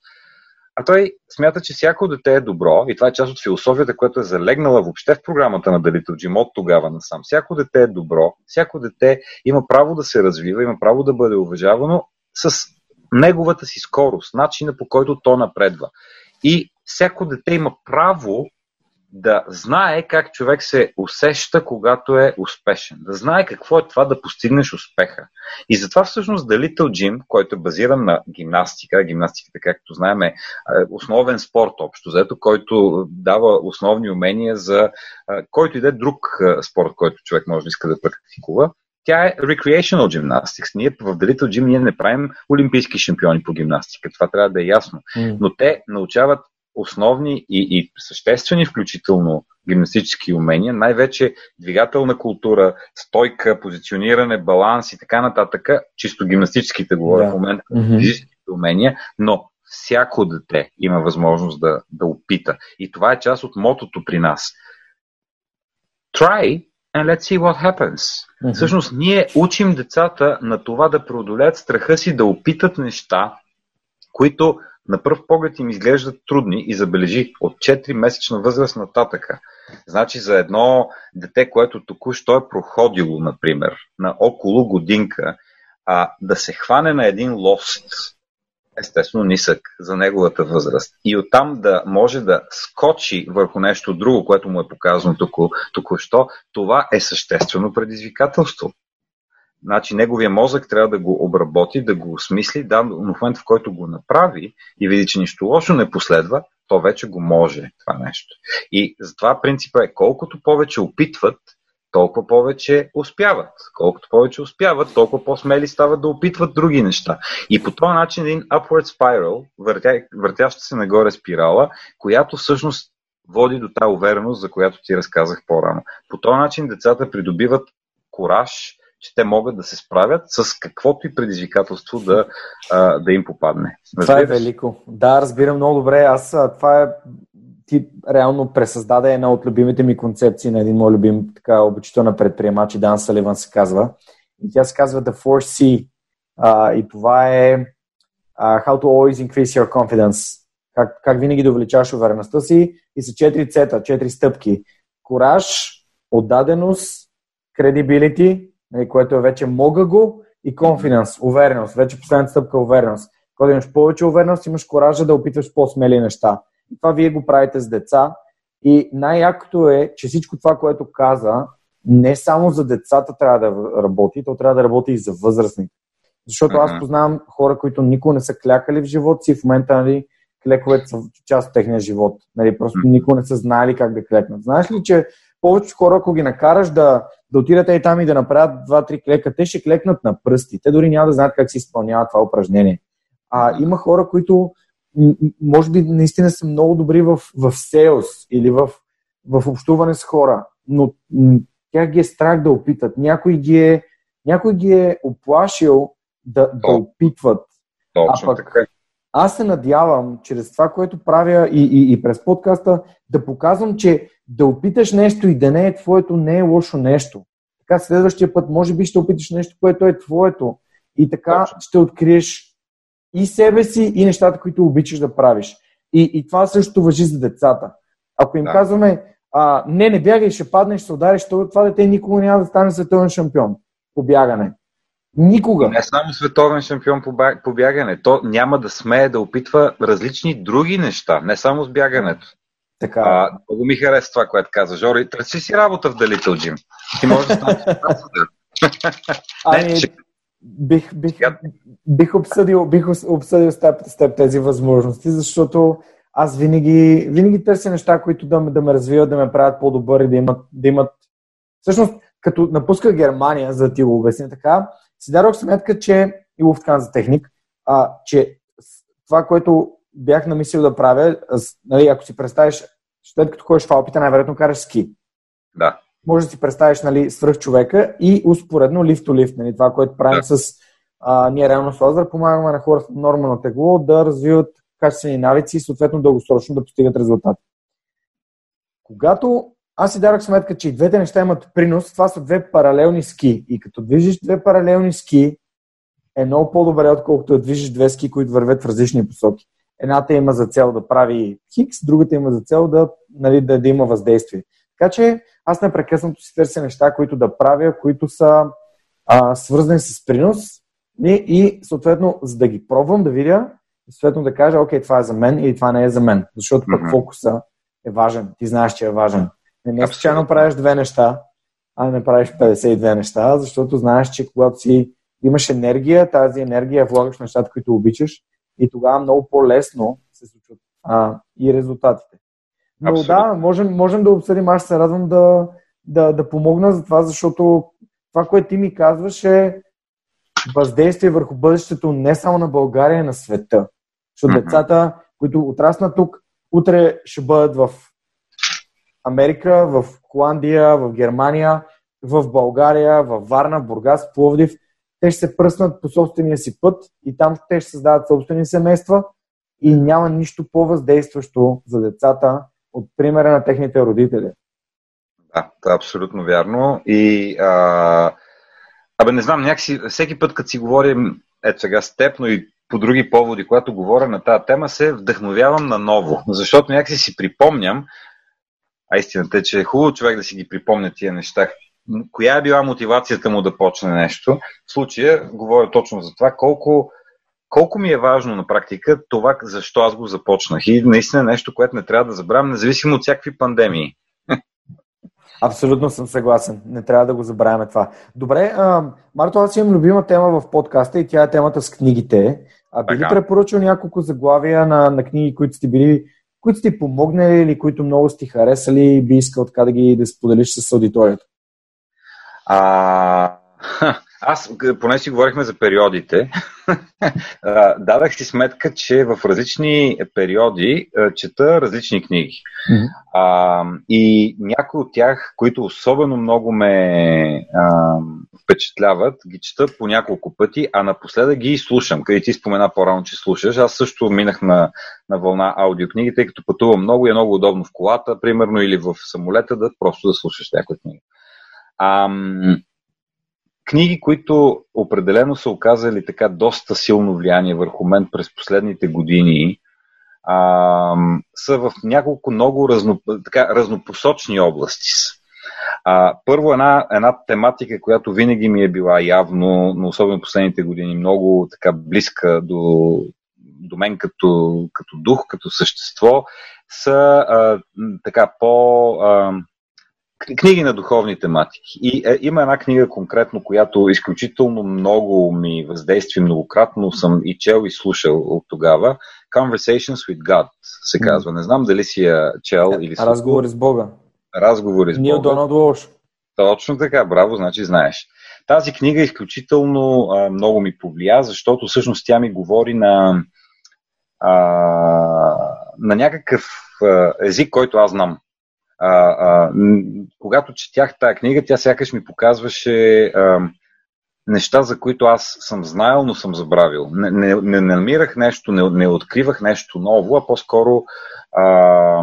а той смята, че всяко дете е добро и това е част от философията, която е залегнала въобще в програмата на Далито Джим от тогава насам. Всяко дете е добро, всяко дете има право да се развива, има право да бъде уважавано с неговата си скорост, начина по който то напредва. И всяко дете има право да знае как човек се усеща, когато е успешен. Да знае какво е това да постигнеш успеха. И затова всъщност The Little Gym, който е базиран на гимнастика, гимнастиката, както знаем, е основен спорт общо, заето, който дава основни умения за който и да е друг спорт, който човек може да иска да практикува тя е recreational gymnastics. Ние в Little Gym ние не правим олимпийски шампиони по гимнастика. Това трябва да е ясно. Mm. Но те научават основни и, и съществени, включително гимнастически умения, най-вече двигателна култура, стойка, позициониране, баланс и така нататък, чисто гимнастическите говоря yeah. в момента, mm-hmm. физическите умения, но всяко дете има възможност да, да опита. И това е част от мотото при нас. Try and let's see what happens. Mm-hmm. Всъщност, ние учим децата на това да преодолеят страха си, да опитат неща, които на пръв поглед им изглеждат трудни и забележи от 4-месечна възраст нататъка. Значи за едно дете, което току-що е проходило, например, на около годинка, а, да се хване на един лост, естествено нисък за неговата възраст. И оттам да може да скочи върху нещо друго, което му е показано току-що, това е съществено предизвикателство. Значи неговия мозък трябва да го обработи, да го осмисли, да, но в момента в който го направи и види, че нищо лошо не последва, то вече го може това нещо. И затова принципа е колкото повече опитват, толкова повече успяват. Колкото повече успяват, толкова по-смели стават да опитват други неща. И по този начин един upward spiral, въртя, въртяща се нагоре спирала, която всъщност води до тази увереност, за която ти разказах по-рано. По този начин децата придобиват кораж, че те могат да се справят с каквото и предизвикателство да, да им попадне. Това е велико. Да, разбирам много добре. Аз това е ти реално пресъздаде една от любимите ми концепции на един мой любим така обучител предприемач, Дан Саливан се казва. И тя се казва The 4C. Uh, и това е uh, How to always increase your confidence. Как, как винаги да увеличаваш увереността си и са 4 цета, 4 стъпки. Кораж, отдаденост, credibility, нали, което е вече мога го, и confidence, увереност. Вече последната стъпка е увереност. Когато имаш повече увереност, имаш коража да опитваш по-смели неща. И това вие го правите с деца. И най-якото е, че всичко това, което каза, не само за децата трябва да работи, то трябва да работи и за възрастните. Защото аз познавам хора, които никога не са клякали в живота си, в момента нали, клековете са част от техния живот. Нали, просто никога не са знали как да клекнат. Знаеш ли, че повечето хора, ако ги накараш да, да отидат и там и да направят два-три клека, те ще клекнат на пръсти. Те дори няма да знаят как се изпълнява това упражнение. А има хора, които може би наистина са много добри в, в сейлс или в, в общуване с хора, но тя ги е страх да опитат. Някой ги е, някой ги е оплашил да, да опитват. Точно а пък, така. Аз се надявам, чрез това, което правя и, и, и през подкаста, да показвам, че да опиташ нещо и да не е твоето, не е лошо нещо. Така следващия път, може би ще опиташ нещо, което е твоето. И така Точно. ще откриеш и себе си, и нещата, които обичаш да правиш. И, и това също въжи за децата. Ако им да. казваме, а, не, не бягай, ще паднеш, ще удариш, това дете никога няма да стане световен шампион по бягане. Никога. Не само световен шампион по бягане. То няма да смее да опитва различни други неща, не само с бягането. Така. А, много ми харесва това, което каза Жори. Търси си работа в Далител Джим. Ти можеш да станеш Ами, бих, бих, бих обсъдил, бих обсъдил с теб, с теб тези възможности, защото аз винаги, винаги търся неща, които да, да ме развиват, да ме правят по-добър и да имат, да имат... Всъщност, като напуска Германия, за да ти го обясня така, си дадох сметка, че и за техник, а, че това, което бях намислил да правя, нали, ако си представиш, след като ходиш в Алпите, най-вероятно караш ски. Може да си представиш нали, свръх човека и успоредно лифт-то-лифт. Нали, това, което правим да. с а, ние реално с Лазар, помагаме на хората с нормално тегло да развиват качествени навици и съответно дългосрочно да постигат резултати. Когато аз си дарах сметка, че и двете неща имат принос, това са две паралелни ски. И като движиш две паралелни ски, е много по-добре, отколкото да движиш две ски, които вървят в различни посоки. Едната има за цел да прави хикс, другата има за цел да, нали, да, да има въздействие. Така че аз непрекъснато си търся неща, които да правя, които са а, свързани с принос и, и съответно, за да ги пробвам, да видя, съответно да кажа, окей, това е за мен или това не е за мен. Защото пък mm-hmm. фокуса е важен. Ти знаеш, че е важен. Не, не случайно правиш две неща, а не правиш 52 неща, защото знаеш, че когато си имаш енергия, тази енергия влагаш в нещата, които обичаш и тогава много по-лесно се случват а, и резултатите. Но Абсолютно. да, можем, можем да обсъдим. Аз се радвам да, да, да помогна за това, защото това, което ти ми казваш е въздействие върху бъдещето не само на България, а на света. Защото mm-hmm. децата, които отраснат тук, утре ще бъдат в Америка, в Холандия, в Германия, в България, в Варна, Бургас, Пловдив – те ще се пръснат по собствения си път и там те ще създават собствени семейства и няма нищо по-въздействащо за децата от примера на техните родители. Да, това е абсолютно вярно. И а, абе, не знам, някакси, всеки път, като си говорим, ето сега с теб, но и по други поводи, когато говоря на тази тема, се вдъхновявам на ново. Защото някакси си припомням, а истината е, че е хубаво човек да си ги припомня тия неща, коя е била мотивацията му да почне нещо. В случая говоря точно за това колко, колко ми е важно на практика това, защо аз го започнах. И наистина нещо, което не трябва да забравям, независимо от всякакви пандемии. Абсолютно съм съгласен. Не трябва да го забравяме това. Добре, а, Марто, аз имам любима тема в подкаста и тя е темата с книгите. А би ли препоръчал няколко заглавия на, на книги, които сте били, които сте помогнали или които много сте харесали и би искал така да ги да споделиш с аудиторията? А, аз, поне си говорихме за периодите, дадах си сметка, че в различни периоди чета различни книги. Mm-hmm. А, и някои от тях, които особено много ме а, впечатляват, ги чета по няколко пъти, а напоследък ги слушам. Къде ти спомена по-рано, че слушаш. Аз също минах на, на вълна аудиокниги, тъй като пътувам много и е много удобно в колата, примерно, или в самолета, да просто да слушаш някои книги. Ам, книги, които определено са оказали така доста силно влияние върху мен през последните години, ам, са в няколко много разно, така, разнопосочни области. А, първо, една, една тематика, която винаги ми е била явно, но особено последните години, много така близка до, до мен като, като дух, като същество, са а, така по. А, книги на духовни тематики. И е, има една книга конкретно, която изключително много ми въздействие, многократно съм и чел и слушал от тогава. Conversations with God се казва. Не знам дали си я чел или слушал. Разговори с Бога. Разговори с Бога. Нил Доналд Лош. Точно така, браво, значи знаеш. Тази книга изключително а, много ми повлия, защото всъщност тя ми говори на, а, на някакъв а, език, който аз знам. А, а, когато четях тази книга, тя сякаш ми показваше а, неща, за които аз съм знаел, но съм забравил. Не, не, не намирах нещо, не, не откривах нещо ново, а по-скоро а,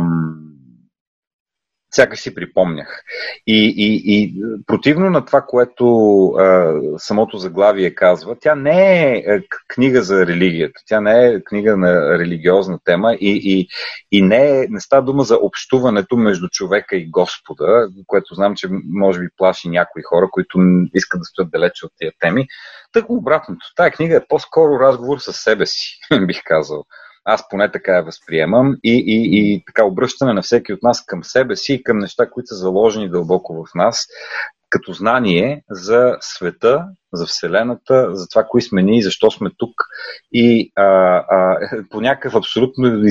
сякаш си припомнях. И, и, и противно на това, което а, самото заглавие казва, тя не е книга за религията, тя не е книга на религиозна тема и, и, и не, е, не става дума за общуването между човека и Господа, което знам, че може би плаши някои хора, които искат да стоят далече от тия теми. Так обратното, тая книга е по-скоро разговор с себе си, бих казал. Аз поне така я възприемам и, и, и така обръщане на всеки от нас към себе си и към неща, които са заложени дълбоко в нас, като знание за света, за Вселената, за това, кои сме ние, защо сме тук. И а, а, по някакъв абсолютно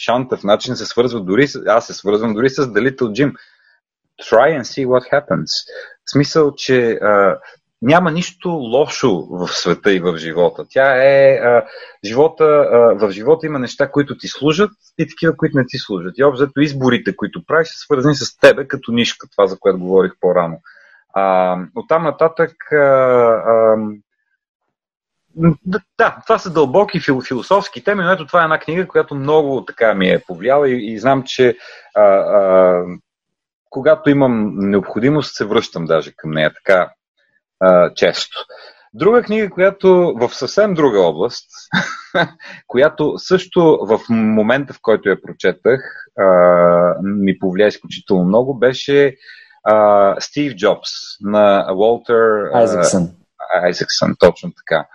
шантъв начин се свързва дори, аз се свързвам дори с Little Jim. Try and see what happens. В смисъл, че а, няма нищо лошо в света и в живота. Тя е. А, живота, а, в живота има неща, които ти служат и такива, които не ти служат. И обзето изборите, които правиш, са свързани с тебе като нишка, това за което говорих по-рано. А, оттам нататък. А, а, да, това са дълбоки философски теми, но ето това е една книга, която много така ми е повлияла и, и знам, че а, а, когато имам необходимост, се връщам даже към нея. Така, а, често. Друга книга, която в съвсем друга област, която също в момента, в който я прочетах, а, ми повлия изключително много, беше а, Стив Джобс на Уолтер Айзексън. Айзексън, точно така.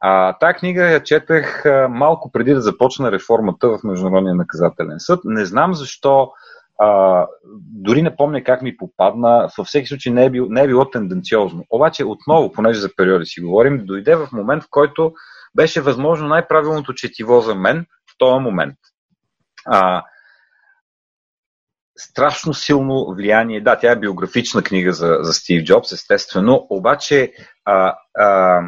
А, тая книга я четах а, малко преди да започна реформата в Международния наказателен съд. Не знам защо а, дори не помня как ми попадна, във всеки случай не е, бил, не е било тенденциозно. Обаче отново, понеже за периоди си говорим, дойде в момент, в който беше възможно най-правилното четиво за мен в този момент. А, страшно силно влияние. Да, тя е биографична книга за, за Стив Джобс, естествено, обаче а, а,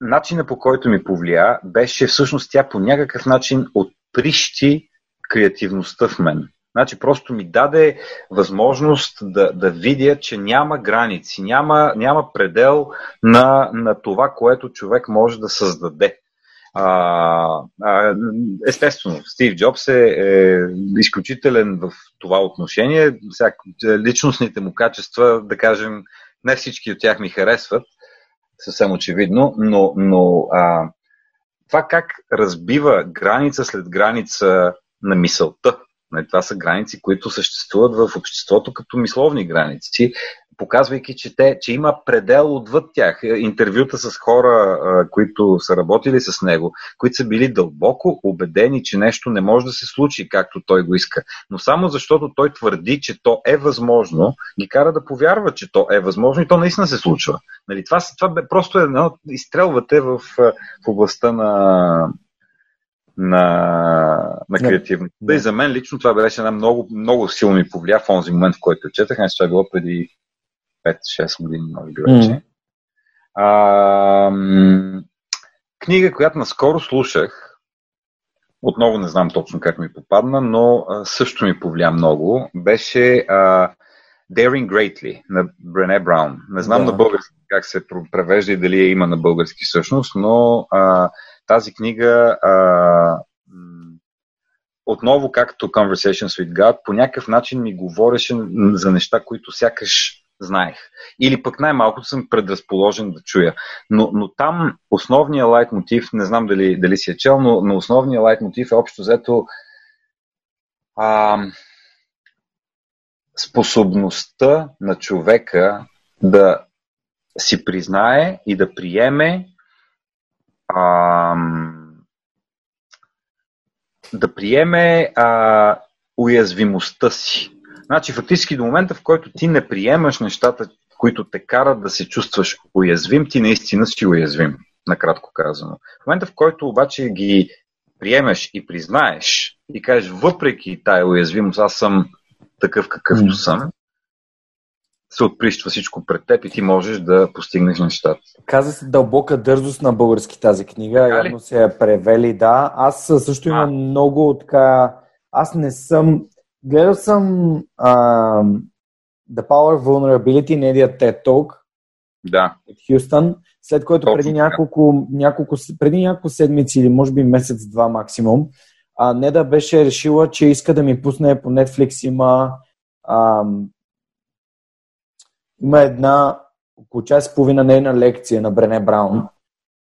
начина по който ми повлия беше всъщност тя по някакъв начин отприщи креативността в мен. Значи просто ми даде възможност да, да видя, че няма граници, няма, няма предел на, на това, което човек може да създаде. А, а, естествено, Стив Джобс е, е изключителен в това отношение. Всяк, личностните му качества, да кажем, не всички от тях ми харесват, съвсем очевидно, но, но а, това как разбива граница след граница на мисълта. Нали, това са граници, които съществуват в обществото като мисловни граници, показвайки, че, те, че има предел отвъд тях. Интервюта с хора, които са работили с него, които са били дълбоко убедени, че нещо не може да се случи както той го иска. Но само защото той твърди, че то е възможно, ги кара да повярват, че то е възможно и то наистина се случва. Нали, това, това просто е едно изстрелвате в, в областта на, на, на креативността. Да. И за мен лично това беше една много, много силно ми повлия в този момент, в който четах. Не, това е било преди 5-6 години, може би вече. Mm. А, книга, която наскоро слушах, отново не знам точно как ми попадна, но а, също ми повлия много, беше а, Daring Greatly на Брене Браун. Не знам да. на български как се превежда и дали я има на български всъщност, но а, тази книга а, отново, както Conversations with God, по някакъв начин ми говореше за неща, които сякаш знаех. Или пък най-малкото съм предразположен да чуя. Но, но там основният лайт мотив, не знам дали, дали си е чел, но, но основният лайт мотив е общо взето а, способността на човека да си признае и да приеме ам, да приеме а, уязвимостта си. Значи, фактически до момента, в който ти не приемаш нещата, които те карат да се чувстваш уязвим, ти наистина си уязвим, накратко казано. В момента, в който обаче ги приемеш и признаеш и кажеш, въпреки тая уязвимост, аз съм такъв какъвто mm. съм, се отприщва всичко пред теб и ти можеш да постигнеш нещата. Каза се дълбока дързост на български тази книга, явно се я превели, да. Аз също имам а. много така... Аз не съм... Гледал съм uh, The Power of Vulnerability, недия TED Talk да. от Хюстън, след което Точно, преди няколко, няколко, преди няколко седмици или може би месец-два максимум, а, Неда беше решила, че иска да ми пусне по Netflix има ам, има една около час и половина нейна лекция на Брене Браун.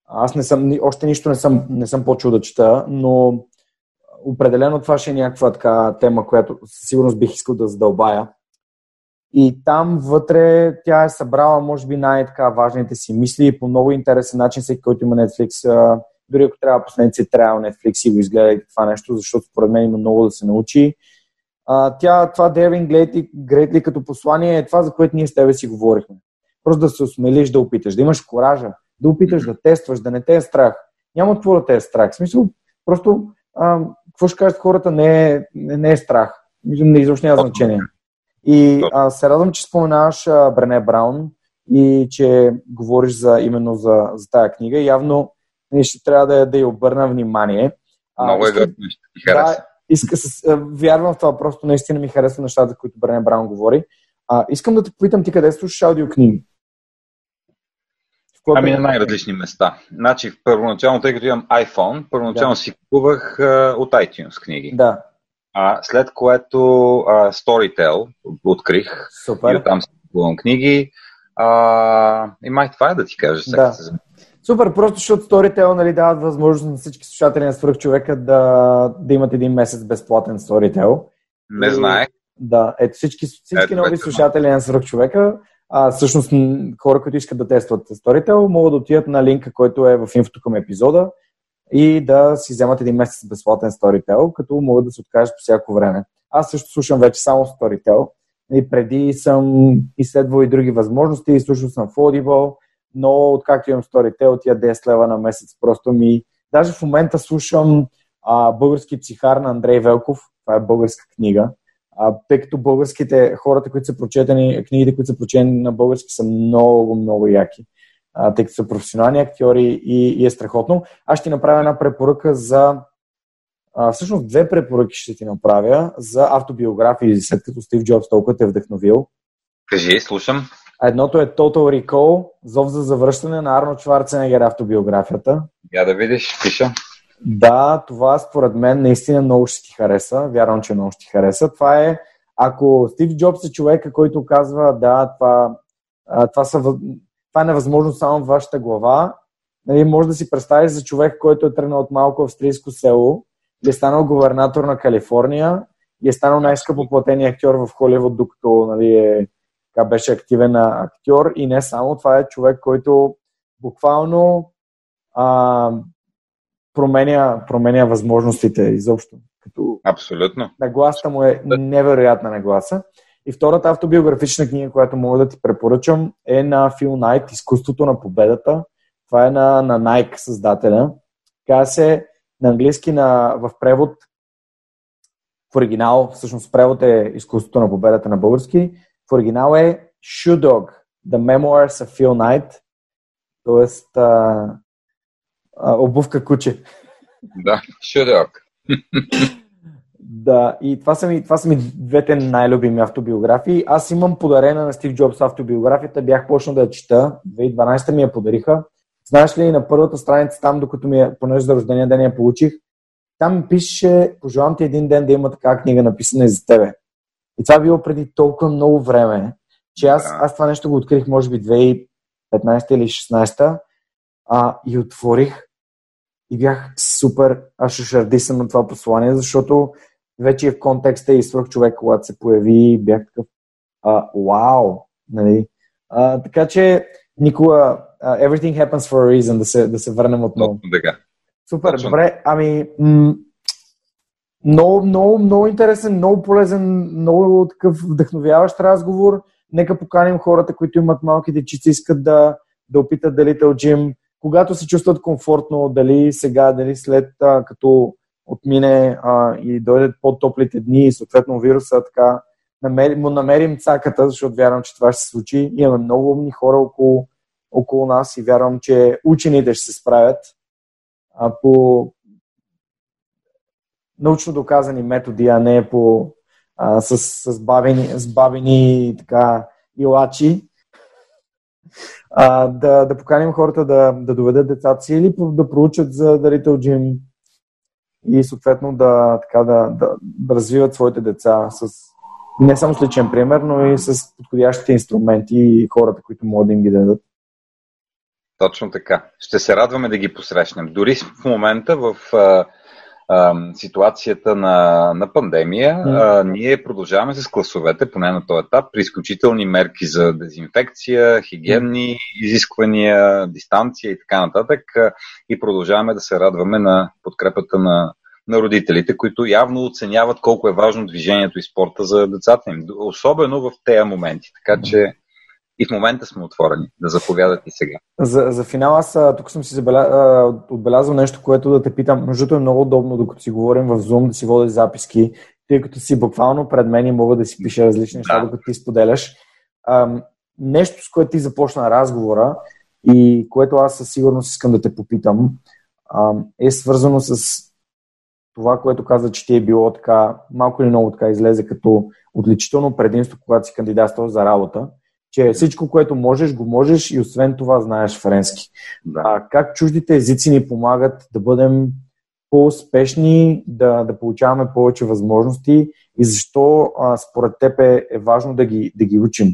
Аз не съм, още нищо не съм, не съм почул да чета, но определено това ще е някаква така тема, която със сигурност бих искал да задълбая. И там вътре тя е събрала, може би, най-така важните си мисли по много интересен начин, всеки, който има Netflix. Дори ако трябва последници, трябва Netflix и го изгледайте това нещо, защото според мен има много да се научи. А, тя, това Грейтли, Грейтли като послание е това, за което ние с тебе си говорихме. Просто да се осмелиш да опиташ, да имаш коража, да опиташ да тестваш, да не те е страх. Няма какво да те е страх. В смисъл, просто, а, какво ще кажат хората, не е, не, не е страх. Не изобщо няма значение. И а, се радвам, че споменаваш а, Брене Браун и че говориш за, именно за, за тая книга. Явно ние ще трябва да, да я обърна внимание. Много е ще ти хареса. Да, иска, с, вярвам в това, просто наистина ми харесва нещата, които Брене Браун говори. А, искам да те попитам ти къде слушаш аудиокниги? Ами на най-различни места. Значи, първоначално, тъй като имам iPhone, първоначално да. си купувах а, от iTunes книги. Да. А, след което а, Storytel открих. Супер. И оттам си купувам книги. А, и май това е да ти кажа. Да. Супер, просто защото Storytel нали, дават възможност на всички слушатели на свръхчовека да, да имат един месец безплатен Storytel. Не знаех. Да, ето всички, всички ето, нови ето, слушатели на свръхчовека, а, всъщност хора, които искат да тестват Storytel, могат да отидат на линка, който е в инфото към епизода и да си вземат един месец безплатен Storytel, като могат да се откажат по всяко време. Аз също слушам вече само Storytel и преди съм изследвал и други възможности, слушал съм в Audible, но откакто имам Storytel, тия 10 лева на месец просто ми... Даже в момента слушам а, български психар на Андрей Велков, това е българска книга, а, тъй като българските, хората, които са прочетени, книгите, които са прочетени на български са много, много яки, а, тъй като са професионални актьори и, и е страхотно. Аз ще направя една препоръка за а, всъщност две препоръки ще ти направя за автобиографии, след като Стив Джобс толкова те е вдъхновил. Кажи, слушам. Едното е Total Recall, зов за завръщане на Арно Шварценегер автобиографията. Я да видиш, пиша. Да, това според мен наистина много ще ти хареса. Вярвам, че много ще ти хареса. Това е, ако Стив Джобс е човека, който казва, да, това, това, са, това е невъзможно само в вашата глава, нали, може да си представиш за човек, който е тръгнал от малко австрийско село и е станал губернатор на Калифорния и е станал най-скъпо платения актьор в Холивуд, докато нали, е така беше активен актьор и не само, това е човек, който буквално а, променя, променя възможностите изобщо. Като Абсолютно. Нагласата му е невероятна нагласа. И втората автобиографична книга, която мога да ти препоръчам, е на Фил Найт Изкуството на победата. Това е на, на Nike създателя. Каза се на английски на, в превод в оригинал, всъщност превод е Изкуството на победата на български. В оригинал е Shoe Dog, The Memoirs of Phil Knight, т.е. обувка куче. Да, Shoe Dog. да, и това са, ми, това са ми двете най-любими автобиографии. Аз имам подарена на Стив Джобс автобиографията, бях почнал да я чета, 2012 ми я подариха. Знаеш ли, на първата страница там, докато ми я, понеже за рождения ден я получих, там пише, пожелавам ти един ден да има така книга написана и за тебе. И това било преди толкова много време, че аз, аз това нещо го открих, може би 2015 или 2016 а, и отворих и бях супер ашушардисан на това послание, защото вече е в контекста и свърх човек, когато се появи, бях такъв а, вау, нали? А, така че, Никола, uh, everything happens for a reason, да се, да се върнем отново. Така. Супер, Точно. добре. Ами, м- много, много, много интересен, много полезен, много такъв вдъхновяващ разговор. Нека поканим хората, които имат малки дечица, искат да, да опитат дали Джим, когато се чувстват комфортно, дали сега, дали след а, като отмине а, и дойдат по-топлите дни и съответно вируса, така намери, му намерим цаката, защото вярвам, че това ще се случи. Имаме много умни хора около, около нас и вярвам, че учените ще се справят а, по научно доказани методи, а не по, а, с, с, бавени, с бавени така, илачи. А, да, да поканим хората да, да доведат децата си или да проучат за дарител джим и съответно да, така, да, да, да развиват своите деца с не само с личен пример, но и с подходящите инструменти и хората, които могат да им ги дадат. Точно така. Ще се радваме да ги посрещнем. Дори в момента в а, ситуацията на, на пандемия, а, ние продължаваме с класовете, поне на този етап, при изключителни мерки за дезинфекция, хигиенни изисквания, дистанция и така нататък. И продължаваме да се радваме на подкрепата на на родителите, които явно оценяват колко е важно движението и спорта за децата им, особено в тези моменти. Така че и в момента сме отворени да заповядат и сега. За, за финал аз тук съм си забеля, отбелязал нещо, което да те питам. Между е много удобно, докато си говорим в Zoom, да си водиш записки, тъй като си буквално пред мен и мога да си пиша различни неща, да. докато ти споделяш. Ам, нещо, с което ти започна разговора и което аз със сигурност искам да те попитам, ам, е свързано с това, което каза, че ти е било така, малко или много така излезе като отличително предимство, когато си кандидатствал за работа, че всичко, което можеш, го можеш и освен това знаеш френски. А как чуждите езици ни помагат да бъдем по-успешни, да, да получаваме повече възможности и защо а, според теб е, е важно да ги, да ги учим?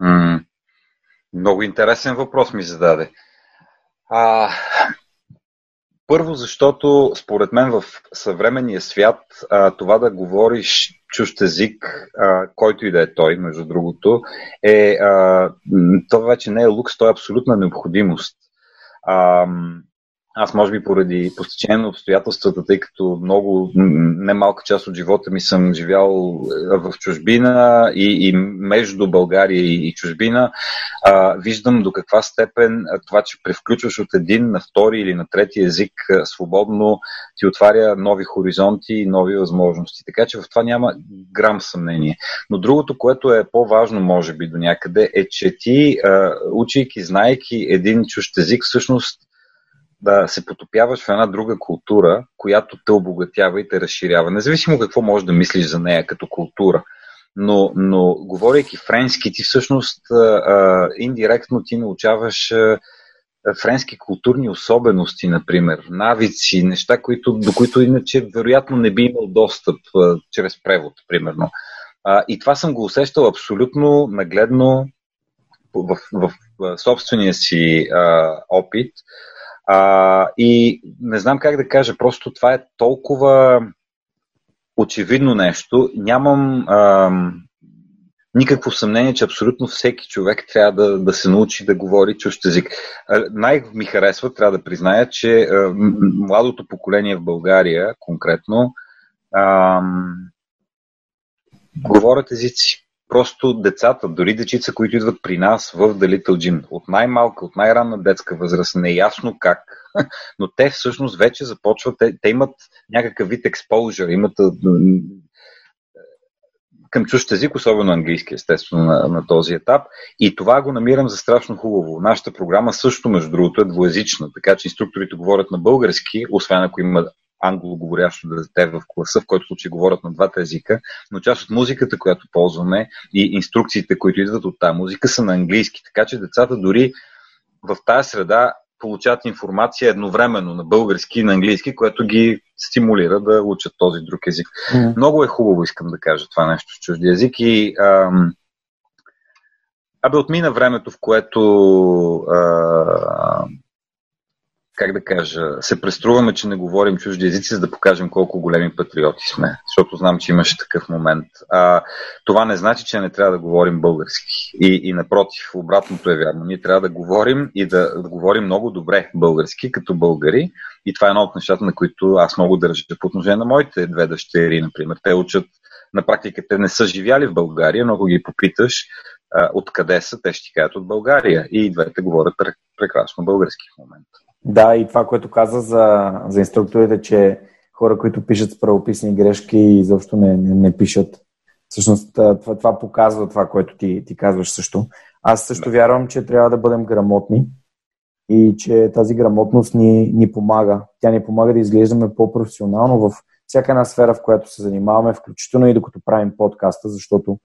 М- много интересен въпрос ми зададе. А, първо, защото според мен в съвременния свят а, това да говориш чужд език, а, който и да е той, между другото, е, а, това вече не е лукс, то е абсолютна необходимост. А, аз, може би, поради постечение на обстоятелствата, тъй като много, немалка част от живота ми съм живял е, в чужбина и, и между България и, и чужбина, а, виждам до каква степен това, че превключваш от един на втори или на трети език свободно, ти отваря нови хоризонти и нови възможности. Така че в това няма грам съмнение. Но другото, което е по-важно, може би, до някъде, е, че ти, учейки, знайки един чужд език, всъщност да се потопяваш в една друга култура, която те обогатява и те разширява. Независимо какво можеш да мислиш за нея като култура. Но, но говорейки френски, ти всъщност а, индиректно ти научаваш а, френски културни особености, например, навици, неща, които, до които иначе вероятно не би имал достъп а, чрез превод, примерно. А, и това съм го усещал абсолютно нагледно в, в, в собствения си а, опит. А, и не знам как да кажа, просто това е толкова очевидно нещо. Нямам а, никакво съмнение, че абсолютно всеки човек трябва да, да се научи да говори чужд език. Най-ми харесва, трябва да призная, че а, младото поколение в България конкретно а, говорят езици просто децата, дори дечица, които идват при нас в Little Gym, от най-малка, от най-ранна детска възраст, неясно как, но те всъщност вече започват, те, те имат някакъв вид exposure, имат към чужд език, особено английски, естествено, на, на този етап. И това го намирам за страшно хубаво. Нашата програма също, между другото, е двоязична, така че инструкторите говорят на български, освен ако има англоговорящо дете в класа, в който случай говорят на двата езика, но част от музиката, която ползваме и инструкциите, които идват от тази музика, са на английски. Така че децата дори в тази среда получават информация едновременно на български и на английски, което ги стимулира да учат този друг език. Mm. Много е хубаво, искам да кажа това нещо с чужди език и ам, Абе, отмина времето, в което а, как да кажа, се преструваме, че не говорим чужди езици, за да покажем колко големи патриоти сме. Защото знам, че имаше такъв момент. А, това не значи, че не трябва да говорим български. И, и напротив, обратното е вярно. Ние трябва да говорим и да, да говорим много добре български, като българи. И това е едно от нещата, на които аз много държа по отношение на моите две дъщери, например. Те учат на практика, те не са живяли в България, но ако ги попиташ откъде са, те ще ти кажат от България. И двете говорят прекрасно български в момента. Да, и това, което каза за, за инструкторите, че хора, които пишат с правописни грешки, изобщо не, не, не пишат. Всъщност това, това показва това, което ти, ти казваш също. Аз също вярвам, че трябва да бъдем грамотни и че тази грамотност ни, ни помага. Тя ни помага да изглеждаме по-професионално в всяка една сфера, в която се занимаваме, включително и докато правим подкаста, защото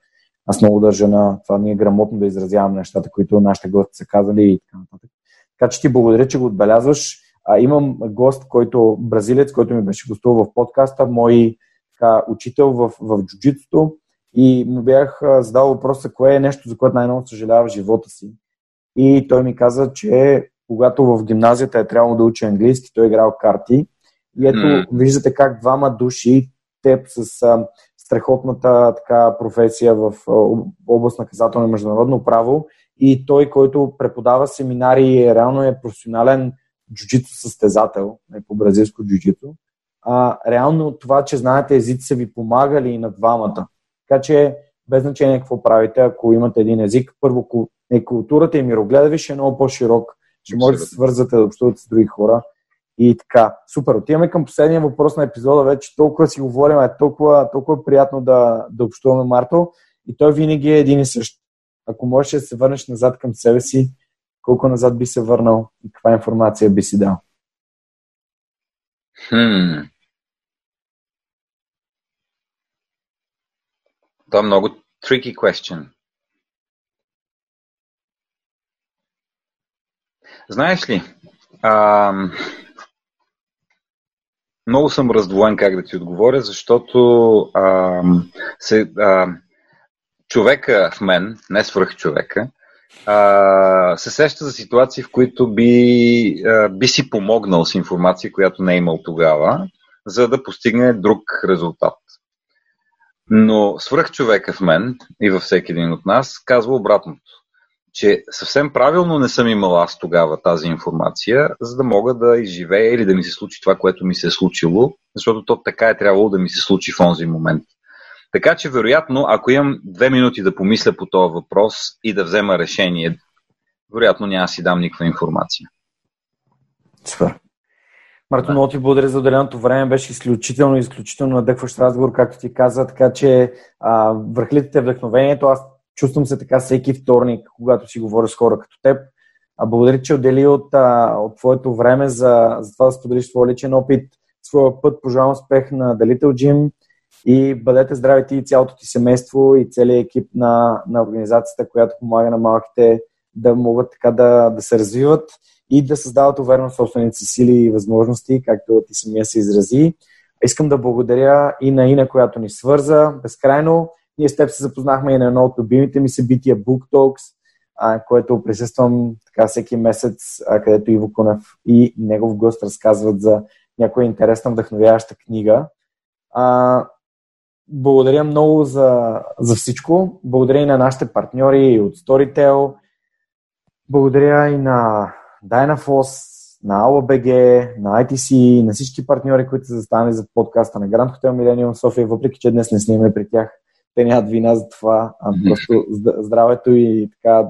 аз много държа на това ние грамотно да изразяваме нещата, които нашите гости са казали и така нататък. Така че ти благодаря, че го отбелязваш. А, имам гост, който, бразилец, който ми беше гостувал в подкаста, мой така, учител в, в джуджитото и му бях задал въпроса, кое е нещо, за което най-много съжалява в живота си. И той ми каза, че когато в гимназията е трябвало да учи английски, той е играл карти. И ето, mm. виждате как двама души, теб с а, страхотната така, професия в област наказателно и международно право и той, който преподава семинари, реално е професионален джуджито състезател е по бразилско джуджито. А, реално това, че знаете езици са ви помагали и на двамата. Така че без значение какво правите, ако имате един език, първо е културата и мирогледа ви ще е много по-широк, ще може да се свързвате да общувате с други хора. И така, супер. Отиваме към последния въпрос на епизода. Вече толкова си говорим, е толкова, толкова приятно да, да общуваме Марто. И той винаги е един и същ ако можеш да се върнеш назад към себе си, колко назад би се върнал и каква информация би си дал? Хм. Това е много tricky question. Знаеш ли, а, много съм раздвоен как да ти отговоря, защото а, се, а, човека в мен, не свръх човека, а, се сеща за ситуации, в които би, а, би си помогнал с информация, която не е имал тогава, за да постигне друг резултат. Но свръх човека в мен и във всеки един от нас казва обратното, че съвсем правилно не съм имал аз тогава тази информация, за да мога да изживея или да ми се случи това, което ми се е случило, защото то така е трябвало да ми се случи в онзи момент. Така че, вероятно, ако имам две минути да помисля по този въпрос и да взема решение, вероятно няма си дам никаква информация. Супер. Марто, много ти благодаря за отделеното време. Беше изключително, изключително надъхващ разговор, както ти каза, така че а, върхлите вдъхновението. Аз чувствам се така всеки вторник, когато си говоря с хора като теб. А благодаря, че отдели от, а, от твоето време за, за това да споделиш своя личен опит, своя път. Пожелавам успех на Далител Джим и бъдете здрави ти и цялото ти семейство и целият екип на, на организацията, която помага на малките да могат така да, да се развиват и да създават увереност в собствените си сили и възможности, както ти самия се изрази. Искам да благодаря и на Ина, която ни свърза безкрайно. Ние с теб се запознахме и на едно от любимите ми събития Book Talks, а, което присъствам така всеки месец, а, където Иво Кунев и негов гост разказват за някоя интересна, вдъхновяваща книга. А, благодаря много за, за всичко. Благодаря и на нашите партньори от Storytel. Благодаря и на Dynaforce, на ALBG, на ITC, на всички партньори, които са застанали за подкаста на Grand Hotel Millennium София, въпреки че днес не снимаме при тях. Те нямат вина за това, а просто здравето и така,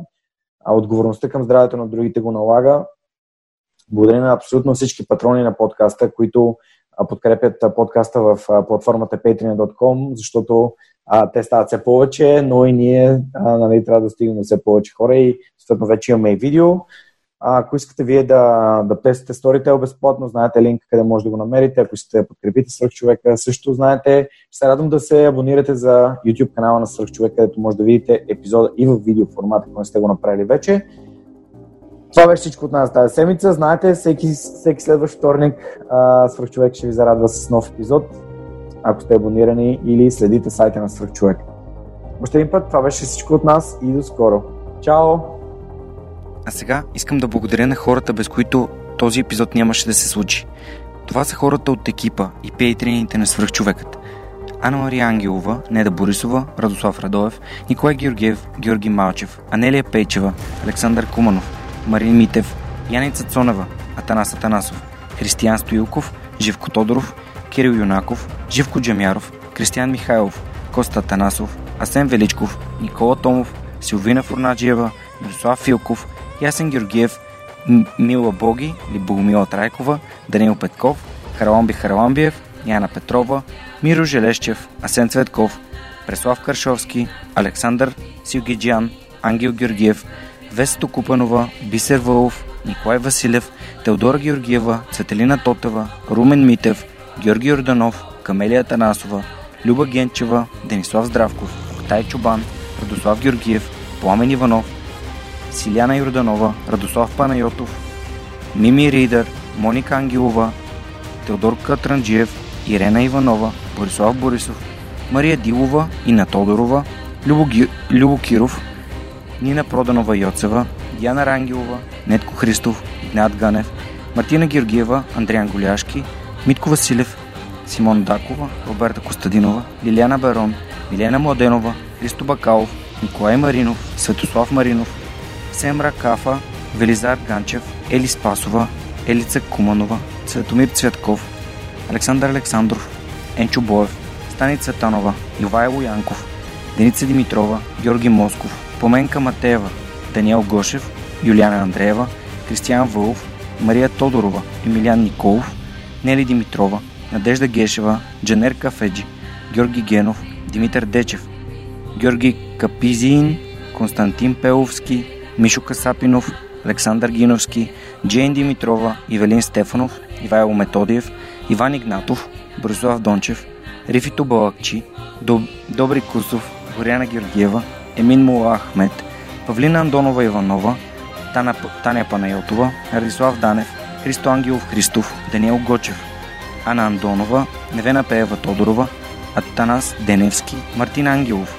а отговорността към здравето на другите го налага. Благодаря на абсолютно всички патрони на подкаста, които подкрепят подкаста в платформата patreon.com, защото а, те стават все повече, но и ние а, нали, трябва да стигнем все повече хора и съответно вече имаме и видео. А, ако искате вие да, да тестите Storytel безплатно, знаете линк къде може да го намерите. Ако искате да подкрепите Свърх човека, също знаете. Ще се радвам да се абонирате за YouTube канала на Свърх човека, където може да видите епизода и в видео формат, ако не сте го направили вече. Това беше всичко от нас тази седмица. Знаете, всеки, всеки следващ вторник Свърхчовек ще ви зарадва с нов епизод, ако сте абонирани или следите сайта на Свърхчовек. Още един път, това беше всичко от нас и до скоро. Чао! А сега искам да благодаря на хората, без които този епизод нямаше да се случи. Това са хората от екипа и пейтрините на свръхчовекът. Анна Мария Ангелова, Неда Борисова, Радослав Радоев, Николай Георгиев, Георги Малчев, Анелия Пейчева, Александър Куманов, Марин Митев, Яница Цонева, Атанас Атанасов, Християн Стоилков, Живко Тодоров, Кирил Юнаков, Живко Джамяров, Кристиян Михайлов, Коста Танасов, Асен Величков, Никола Томов, Силвина Фурнаджиева, Мирослав Филков, Ясен Георгиев, Мила Боги или Богомила Трайкова, Данил Петков, Хараламби Хараламбиев, Яна Петрова, Миро Желещев, Асен Цветков, Преслав Каршовски, Александър Силгиджан, Ангел Георгиев, Весто Купанова, Бисер Вълов, Николай Василев, Теодора Георгиева, Цветелина Тотева, Румен Митев, Георги Орданов, Камелия Танасова, Люба Генчева, Денислав Здравков, Октай Чубан, Радослав Георгиев, Пламен Иванов, Силяна Йорданова, Радослав Панайотов, Мими Ридър, Моника Ангелова, Теодор Катранджиев, Ирена Иванова, Борислав Борисов, Мария Дилова, Ина Тодорова, Любо, Ги... Любо Киров, Нина Проданова Йоцева, Диана Рангелова, Нетко Христов, Игнат Ганев, Мартина Георгиева, Андриан Голяшки, Митко Василев, Симон Дакова, Роберта Костадинова, Лиляна Барон, Милена Младенова, Христо Бакалов, Николай Маринов, Светослав Маринов, Семра Кафа, Велизар Ганчев, Ели Спасова, Елица Куманова, Цветомир Цветков, Александър Александров, Енчо Боев, Станица Танова, Ивайло Янков, Деница Димитрова, Георги Москов, Поменка Матеева, Даниел Гошев, Юлиана Андреева, Кристиян Вълов, Мария Тодорова, Емилиан Николов, Нели Димитрова, Надежда Гешева, Джанер Кафеджи, Георги Генов, Димитър Дечев, Георги Капизин, Константин Пеловски, Мишо Касапинов, Александър Гиновски, Джейн Димитрова, Ивелин Стефанов, Ивайло Методиев, Иван Игнатов, Борислав Дончев, Рифито Балакчи, Доб... Добри Кусов, Горяна Георгиева, Емин Мула Ахмет, Павлина Андонова Иванова, Тана... Таня Панайотова, Радислав Данев, Христо Ангелов Христов, Даниел Гочев, Ана Андонова, Невена Пеева Тодорова, Атанас Деневски, Мартин Ангелов,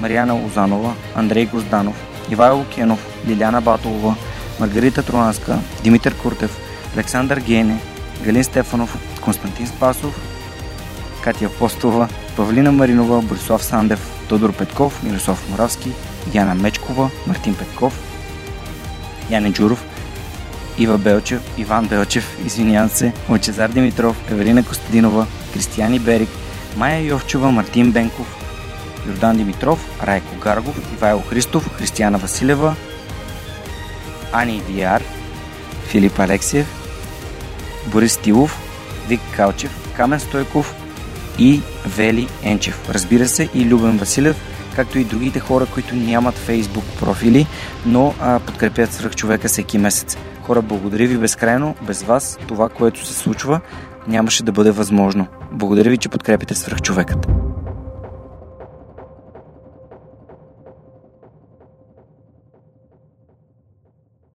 Марияна Лозанова, Андрей Гозданов, Ивайло Кенов, Лиляна Батолова, Маргарита Тронанска, Димитър Куртев, Александър Гене, Галин Стефанов, Константин Спасов, Катя Апостова, Павлина Маринова, Борислав Сандев, Тодор Петков, Мирослав Моравски, Яна Мечкова, Мартин Петков, Яне Джуров, Ива Белчев, Иван Белчев, извинявам се, Лачезар Димитров, Евелина Костадинова, Кристияни Берик, Майя Йовчева, Мартин Бенков, Йордан Димитров, Райко Гаргов, Ивайло Христов, Християна Василева, Ани Виар, Филип Алексиев, Борис Тилов, Вик Калчев, Камен Стойков и Вели Енчев. Разбира се и Любен Василев, както и другите хора, които нямат фейсбук профили, но а, подкрепят свръх човека всеки месец. Хора, благодаря ви безкрайно. Без вас това, което се случва, нямаше да бъде възможно. Благодаря ви, че подкрепите свръх човекът.